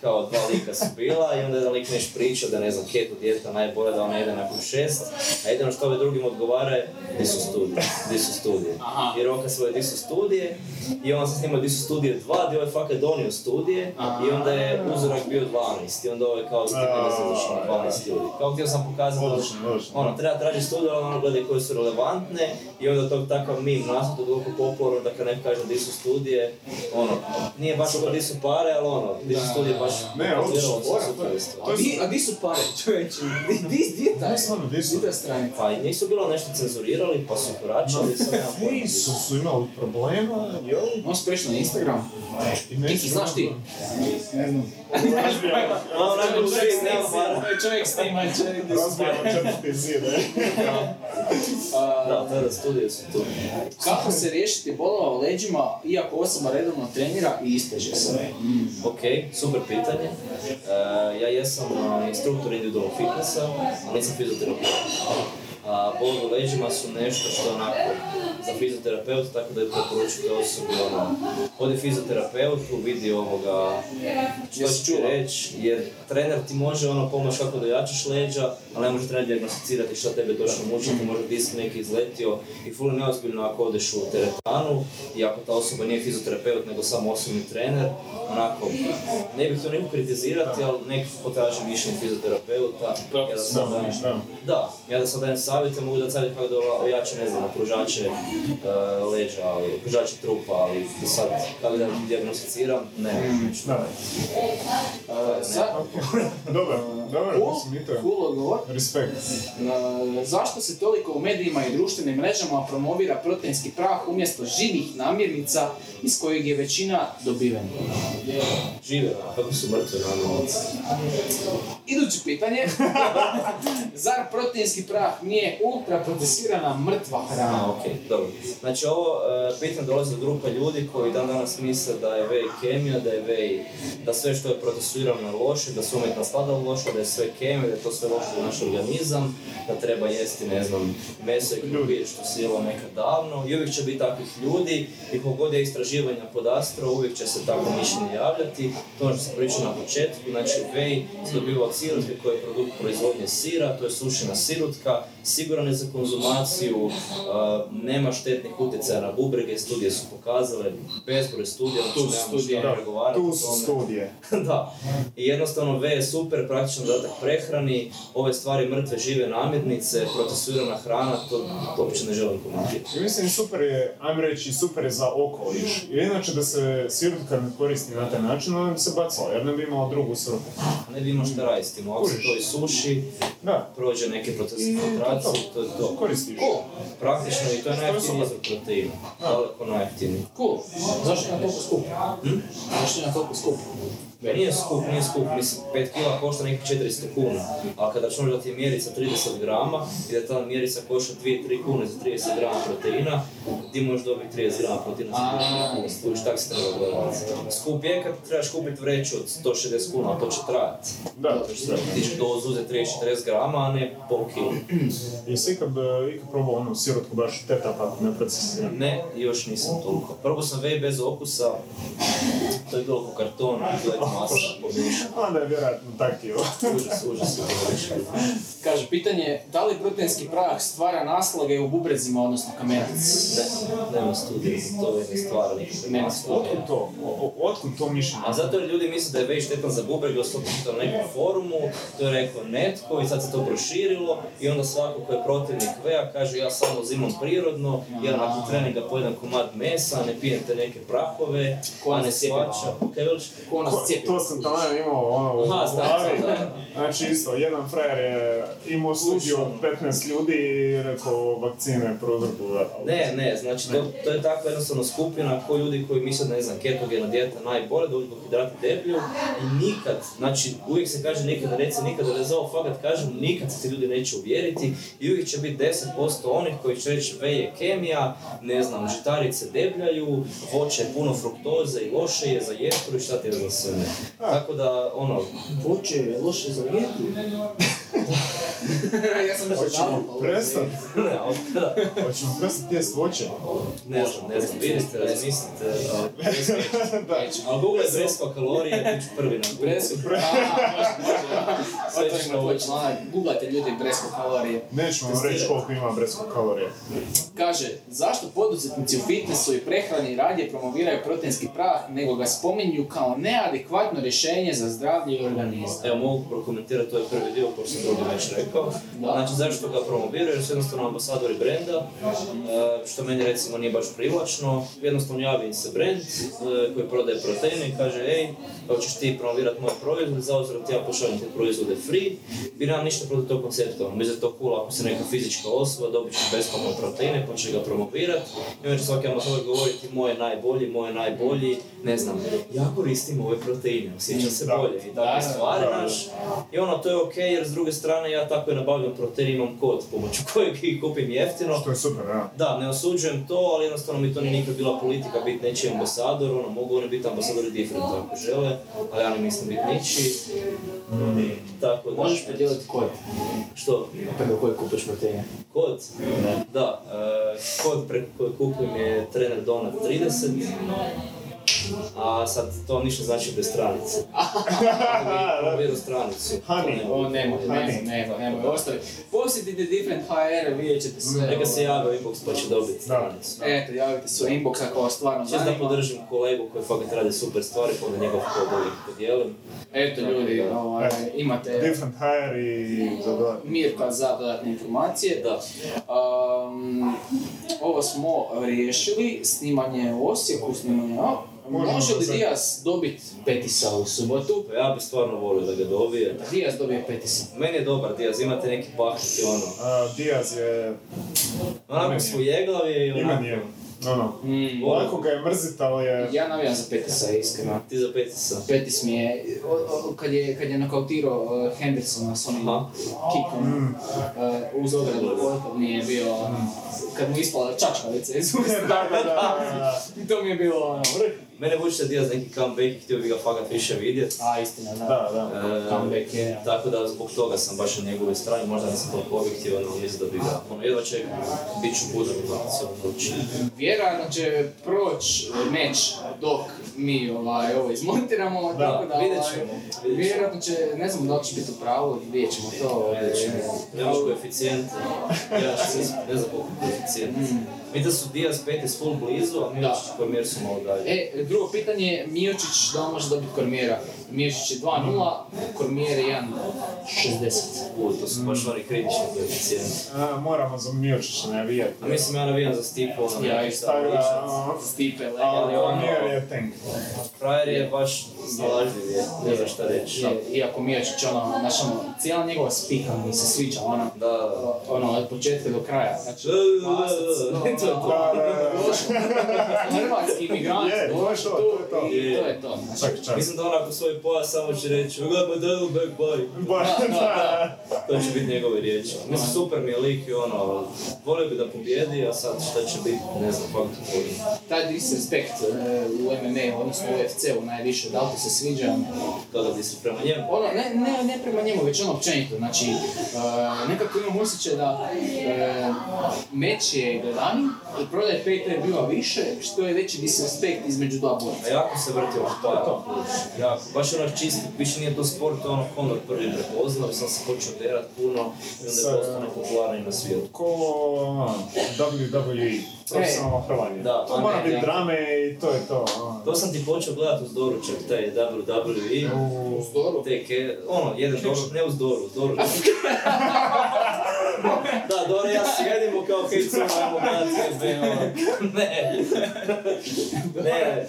kao dva lika su bila i onda jedan lik neš priča da ne znam, keto djeta najbolje da ona jede nakon šest, a jedino što ove drugim odgovara je di su studije, di su studije. Aha. Jer on kad svoje di su studije i on sam snimao di su studije dva, gdje ovaj fakat donio studije i onda je uzorak bio 12 i onda ovaj kao ti mene završeno 12 ljudi. Kao htio sam pokazati da Odlično, odlično. ono, treba tražiti studije, ali ono gledaj koje su relevantne i onda tog takav mim nastao toliko popularno da kad neko kaže di su studije, ono, nije baš ono di su pare, ali ono, di su studije baš Ne, odlično, to je- A je di, a di su pare, čovječe? Di, di, di je taj? Di su? Pa i nisu bilo nešto cenzurirali, pa su vraćali, sad nemam pojma. Fejsu su imali problema, jel? Su prešli na Instagram. I neću Kiki, znaš ti? Ne znam. Čovjek snima, čovjek di su Da, tada studije su tu. Kako se riješiti bolova u leđima iako osoba redovno trenira i isteže se? Ok, super pitanje. E, ja jesam instruktor individualnog fitnessa, ali nisam fizioterapeut. A bolovi u leđima su nešto što onako za fizioterapeut, tako da je preporučite osobi ono, odi fizioterapeutu, vidi ovoga što čula? reći, jer trener ti može ono pomoći kako da jačaš leđa, ali ne može trener dijagnosticirati šta tebe točno muči, ti može disk neki izletio i ful neozbiljno ako odeš u teretanu i ako ta osoba nije fizioterapeut nego samo osobni trener, onako, ne bih to nikog kritizirati, ali nek potraži mišljenje fizioterapeuta, ja da sad dajem, Da. da, ja da sad dajem savjete, mogu da savjet kako da ojače, ne znam, pružače e, leđa, ali, pružače trupa, ali da sad, kako da diagnosticiram, ne, Da. A, Za- Dobar, dobar, Cool, mislim i to je. cool odgovor. Respekt. E, Zašto se toliko u medijima i društvenim mrežama promovira proteinski prah umjesto živih namirnica iz kojeg je većina dobivena? Žive, a kako su mrtve namirnice? Iduće pitanje. *laughs* Zar proteinski prah nije ultraprocesirana mrtva A, hrana? ok, dobro. Znači ovo e, pitanje dolazi od grupa ljudi koji dan danas misle da je vej kemija, da je vej, da sve što je procesuirano je loše, da su umjetna stada loša, da je sve kemija, da je to sve loše za naš organizam, da treba jesti, ne znam, meso i krumpir što se jelo nekad davno. I uvijek će biti takvih ljudi i kogod je istraživanja podastro, uvijek će se takvo mišljenje javljati. To ono što sam pričao na početku, znači vej se dobiva od sirutke koji je produkt proizvodnje sira, to je sušena sirutka, Sigurno za konzumaciju, nema štetnih utjecaja na bubrege, studije su pokazale, bezbroj studija, tu znači, su studije, tu su studije. *laughs* da, i jednostavno V je super, praktičan dodatak prehrani, ove stvari mrtve žive namirnice, procesirana hrana, to uopće ne želim komentirati. Mislim, super je, ajmo reći, super je za okoliš. I inače da se sirutka ne koristi na taj način, onda bi se bacala, jer ne bi imala drugu svrhu. Ne bi imao šta raditi s to ako se to isuši, prođe neke procese 20 до Корисніше. практично і то найефтініше протеїн. Далеко найефтініше. Ку, завжди на току скупу. Завжди на току скупу. Pa nije skup, nije skup, mislim, 5 kila košta nekih 400 kuna, a kada računaš da ti je mjerica 30 grama i da ta mjerica košta 2-3 kune za 30 grama proteina, ti možeš dobiti 30 grama proteina za 30 kuna, skužiš, tak se treba gledati. Skup je kad trebaš kupiti vreću od 160 kuna, ali to će trajati. Da, to će trebati. Ti ćeš dozu uzeti 30-40 grama, a ne pol kila. *clears throat* Jesi ikad, e, ikad probao onu sirotku baš teta pa ne procesiranu? Ne, još nisam toliko. Probao sam vej bez okusa, to je bilo po Onda je vjerojatno. Užas, užas više. Kaže, pitanje je, da li proteinski prah stvara naslage u bubrezima, odnosno kamenici? Ne, nema studije, to je nikakve Nema naslage. Otkud to? Otkud to mišljenje? A zato jer ljudi misle da je vej štetan za bubreg, da su na nekom forumu, to je rekao netko i sad se to proširilo i onda svako ko je protivnik veja kaže ja samo uzimam prirodno, ja nakon treninga pojedem komad mesa, ne pijem te neke prahove, Ko a ne. Kaj veliš? Ko nas To sam tamo imao ono u glavi. da. Znači isto, jedan frajer je imao studiju od 15 ljudi i rekao vakcine prouzrokuju. Ne, ne, znači to, to je takva jednostavno skupina koji ljudi koji misle, ne znam, ketogena dijeta najbolje, da ugljikohidrati deblju i nikad, znači uvijek se kaže nikad ne reci nikad, ali za ovo fakat kažem, nikad se ti ljudi neće uvjeriti i uvijek će biti 10% onih koji će reći ve je kemija, ne znam, žitarice debljaju, voće je puno fruktoze i loše je za jetru i šta ti je za sve ne. Tako da, ono, Voće je loše za jedu. *laughs* ja sam mislio Hoćemo prestat, ne, hoćemo prestat jest voće. ne znam, ne znam, vidite, razmislite, *laughs* ali google je breskva kalorije, bit ću prvi na Google. Bresko. *laughs* Sve što tvoj hoće. članak, googlajte ljudi bresko kalorije. Nećemo vam reći koliko ima breskog kalorije. Kaže, zašto poduzetnici u fitnessu i prehrani radije promoviraju proteinski prah, nego ga spominju kao neadekvatno rješenje za zdravlje i organizam? Evo mogu prokomentirati ovaj prvi dio, pošto sam drugi već rekao. Znači zašto ga promoviraju, jer su jednostavno ambasadori brenda, e, što meni recimo nije baš privlačno. Jednostavno javi im se brend e, koji prodaje proteine i kaže ej, hoćeš ti promovirati moj proizvod, za uzvrat ja pošaljem te proizvode free. I nemam ništa protiv tog koncepta, ono, mislim da je to cool ako si neka fizička osoba, dobit ćeš besplatno proteine, pa ćeš ga promovirati. I onda će svaki ambasador govoriti moje najbolji, moje najbolji, ne znam, ja koristim ove proteine, osjećam se Da. bolje i Da, takve da, stvari, da, da. znaš. I ono, to je ok, jer s druge strane ja tako i nabavljam protein, imam kod pomoću *laughs* kojeg ih kupim jeftino. Što je super, da. Da, ne osuđujem to, ali jednostavno mi to nije nikad bila politika biti nečiji ambasador, ono, mogu oni biti ambasadori different ako žele, ali ja ne mislim biti ničiji. Tako da, Možeš podijeliti kod, što? preko kojeg kupiš proteine. Kod? Da, e, kod preko kojeg kupujem je trener Donat 30, a sad to ništa znači bez stranice. *laughs* Promovirao stranicu. Honey. O, nemoj, nemoj, nemoj, nemoj, ostavi. Posjetite Different HR, vidjet ćete sve. Neka se javi u inbox pa će dobiti stranicu. Eto, javite se u inbox ako vas stvarno Čisto da zanima. podržim kolegu koji fakat radi super stvari, pa onda njegov kod uvijek podijelim. Eto ljudi, ovaj, imate Different hire i za dodatno. Mirka za dodatne informacije. Da. Um, ovo smo riješili, snimanje u Osijeku, snimanje, Možemo Može li Diaz dobiti Petisa u subotu? Pa Ja bi stvarno volio da ga dobije. Diaz dobije Petisa. Meni je dobar Diaz, imate neki paket i ono. A, Diaz je, Onako svojeglav je i onako. je, ono, Mm, lako ga je mrzit, ali je... Ja navijam za Petisa, iskreno. Ti za Petisa. Petis mi je, o- o- kad je, kad je nokautirao uh, Hendersona s onim kikom Mm. uh, uz ogradu, to mi je bio, ono, kad mu ispala čačkalica *laughs* iz usta. Da, da, da. to mi je bilo ono, vrh. Mene vuče da Diaz neki comeback i htio bi ga fakat više vidjet. A, istina, da. Da, da. E, Comeback je. Tako da zbog toga sam baš na njegove strani, možda nisam toliko objektivan, ali mislim da bi ga, ono, jedva čekam, bit ću budan noć. Vjerojatno će proći meč dok mi ovaj, ovo izmontiramo, Da, tako da vidjet ovaj, ćemo, vidjet ćemo. vjerojatno će, ne znam da li će biti u pravu, vidjet ćemo to. ovaj, Vidjet ćemo. Nemaš koeficijente, nemaš ne znam koliko koeficijent. Mi da su Diaz Petis full blizu, a mi Da. su malo dalje. E, drugo pitanje, Miočić da može dobiti Kormijera? Miočić je 2-0, Kormijer je 1-60. U, to su baš oni kritični koeficijenti. Moramo za Miočića navijati. A mislim ja navijam za Stipu, ono, Ja ono, Stipe, ali legalno. ono- Kormier je tank. Frajer je baš snalažljiv je, ne znam šta reći. Iako Miočić, ono, znaš, ono, cijela njegova spika mi se sviđa, ono, Da, da. ono, od početka do kraja, znači, Da, masac, hrvatski imigrant, Je, to je to, i. Mislim da onako svoj pojas samo će reći We got my devil back *laughs* da. To će biti njegove riječi. Mislim, super mi je lik i ono, volio bi da pobjedi, a sad šta će biti, ne znam, kako to volim. taj disrespekt e, u MMA, odnosno u UFC-u najviše, da li ti se sviđa? Kada bi se prema njemu. Ono, ne, ne, ne prema njemu, već ono općenito, znači, e, nekako imam osjećaj da e, meč je gledani i prodaj pay biva više, što je veći disrespekt između dva A borca. jako se vrti oko toga. Jako, baš ono čisti, više nije to sport, ono Conor prvi prepoznao, sam se počeo derat puno i onda je postao nepopularni na svijetu. Ko ono, WWE, profesionalno hrvanje. Da, to a mora biti drame i to je to. ono. To sam ti počeo gledat uz doručak, taj WWE. U- U Zdoru. Tek je, ono, jedan doručak, ne uz Doru, uz doručak. *laughs* da, Dora i ja sjedimo kao hej ajmo gledat jebe, ono. Ne. Ne.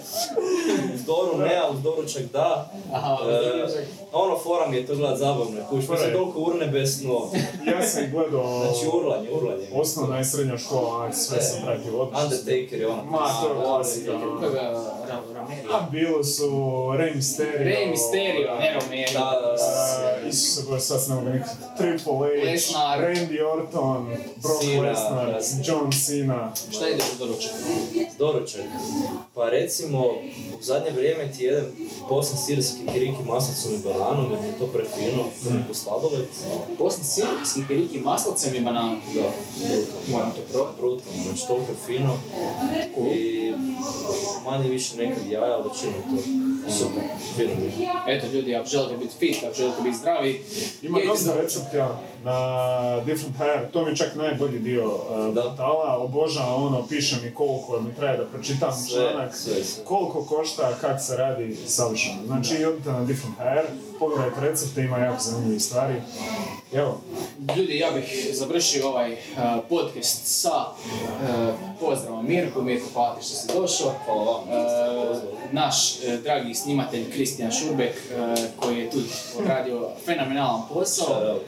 Uz Doru ne, a uz doručak da. Aha, E, ono, fora mi je to gledat zabavno, kuš, mi se je. toliko urne besno. Ja sam ih gledao Znači, urlanje, urlanje. osnovna i srednja škola, onak sve sam pratio odlično. Undertaker je ono. Ma, to je klasika. Rameri? A bilo su Rey Mysterio. Rey Mysterio, ne Romero. Da, da, da. Isuse Bože, sad se ne mogu nikad. Triple H, Lesnar. Randy Orton, Brock Cena, Lesnar, da. John Cena. Šta ide u doručak? Doručak. Pa recimo, u zadnje vrijeme ti jedan bosan sirski kiriki maslicom i bananom, jer je to prefino, to mi je po sladoled. Bosni sirski kiriki maslacem i bananom. Da, Moram to probati. brutalno, znači toliko fino. I manje više nekad jaja, ali većinom to. Super. Eto ljudi, ako želite biti fit, ako želite biti zdravi, Ima dosta recepta na Different Hair, to mi je čak najbolji dio uh, Da. portala, obožavam ono, piše mi koliko mi treba da pročitam Sve, članak, sve, sve. koliko košta, kak se radi, savršeno. Znači, odite na Different Hair, pogledajte recepte, ima jako zanimljivih stvari. Evo, Ljudi, ja bih završio ovaj uh, podcast sa uh, pozdravom Mirku, Mirko hvala ti što si došao. Hvala vam. Uh, naš uh, dragi snimatelj Kristijan Šurbek uh, koji je tu odradio fenomenalan posao. Out.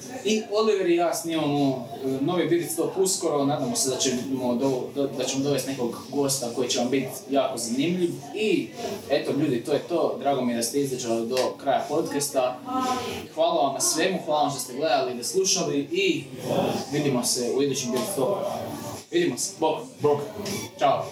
I Oliver i ja snimamo uh, novi Biric Top uskoro, nadamo se da ćemo, do, da ćemo dovesti nekog gosta koji će vam biti jako zanimljiv. I eto ljudi, to je to. Drago mi je da ste izdržali do kraja podcasta. Hvala vam na svemu, hvala vam što ste gledali, da slušali i vidimo se u idućem Topu. Vidimo se, bok, bok. čao.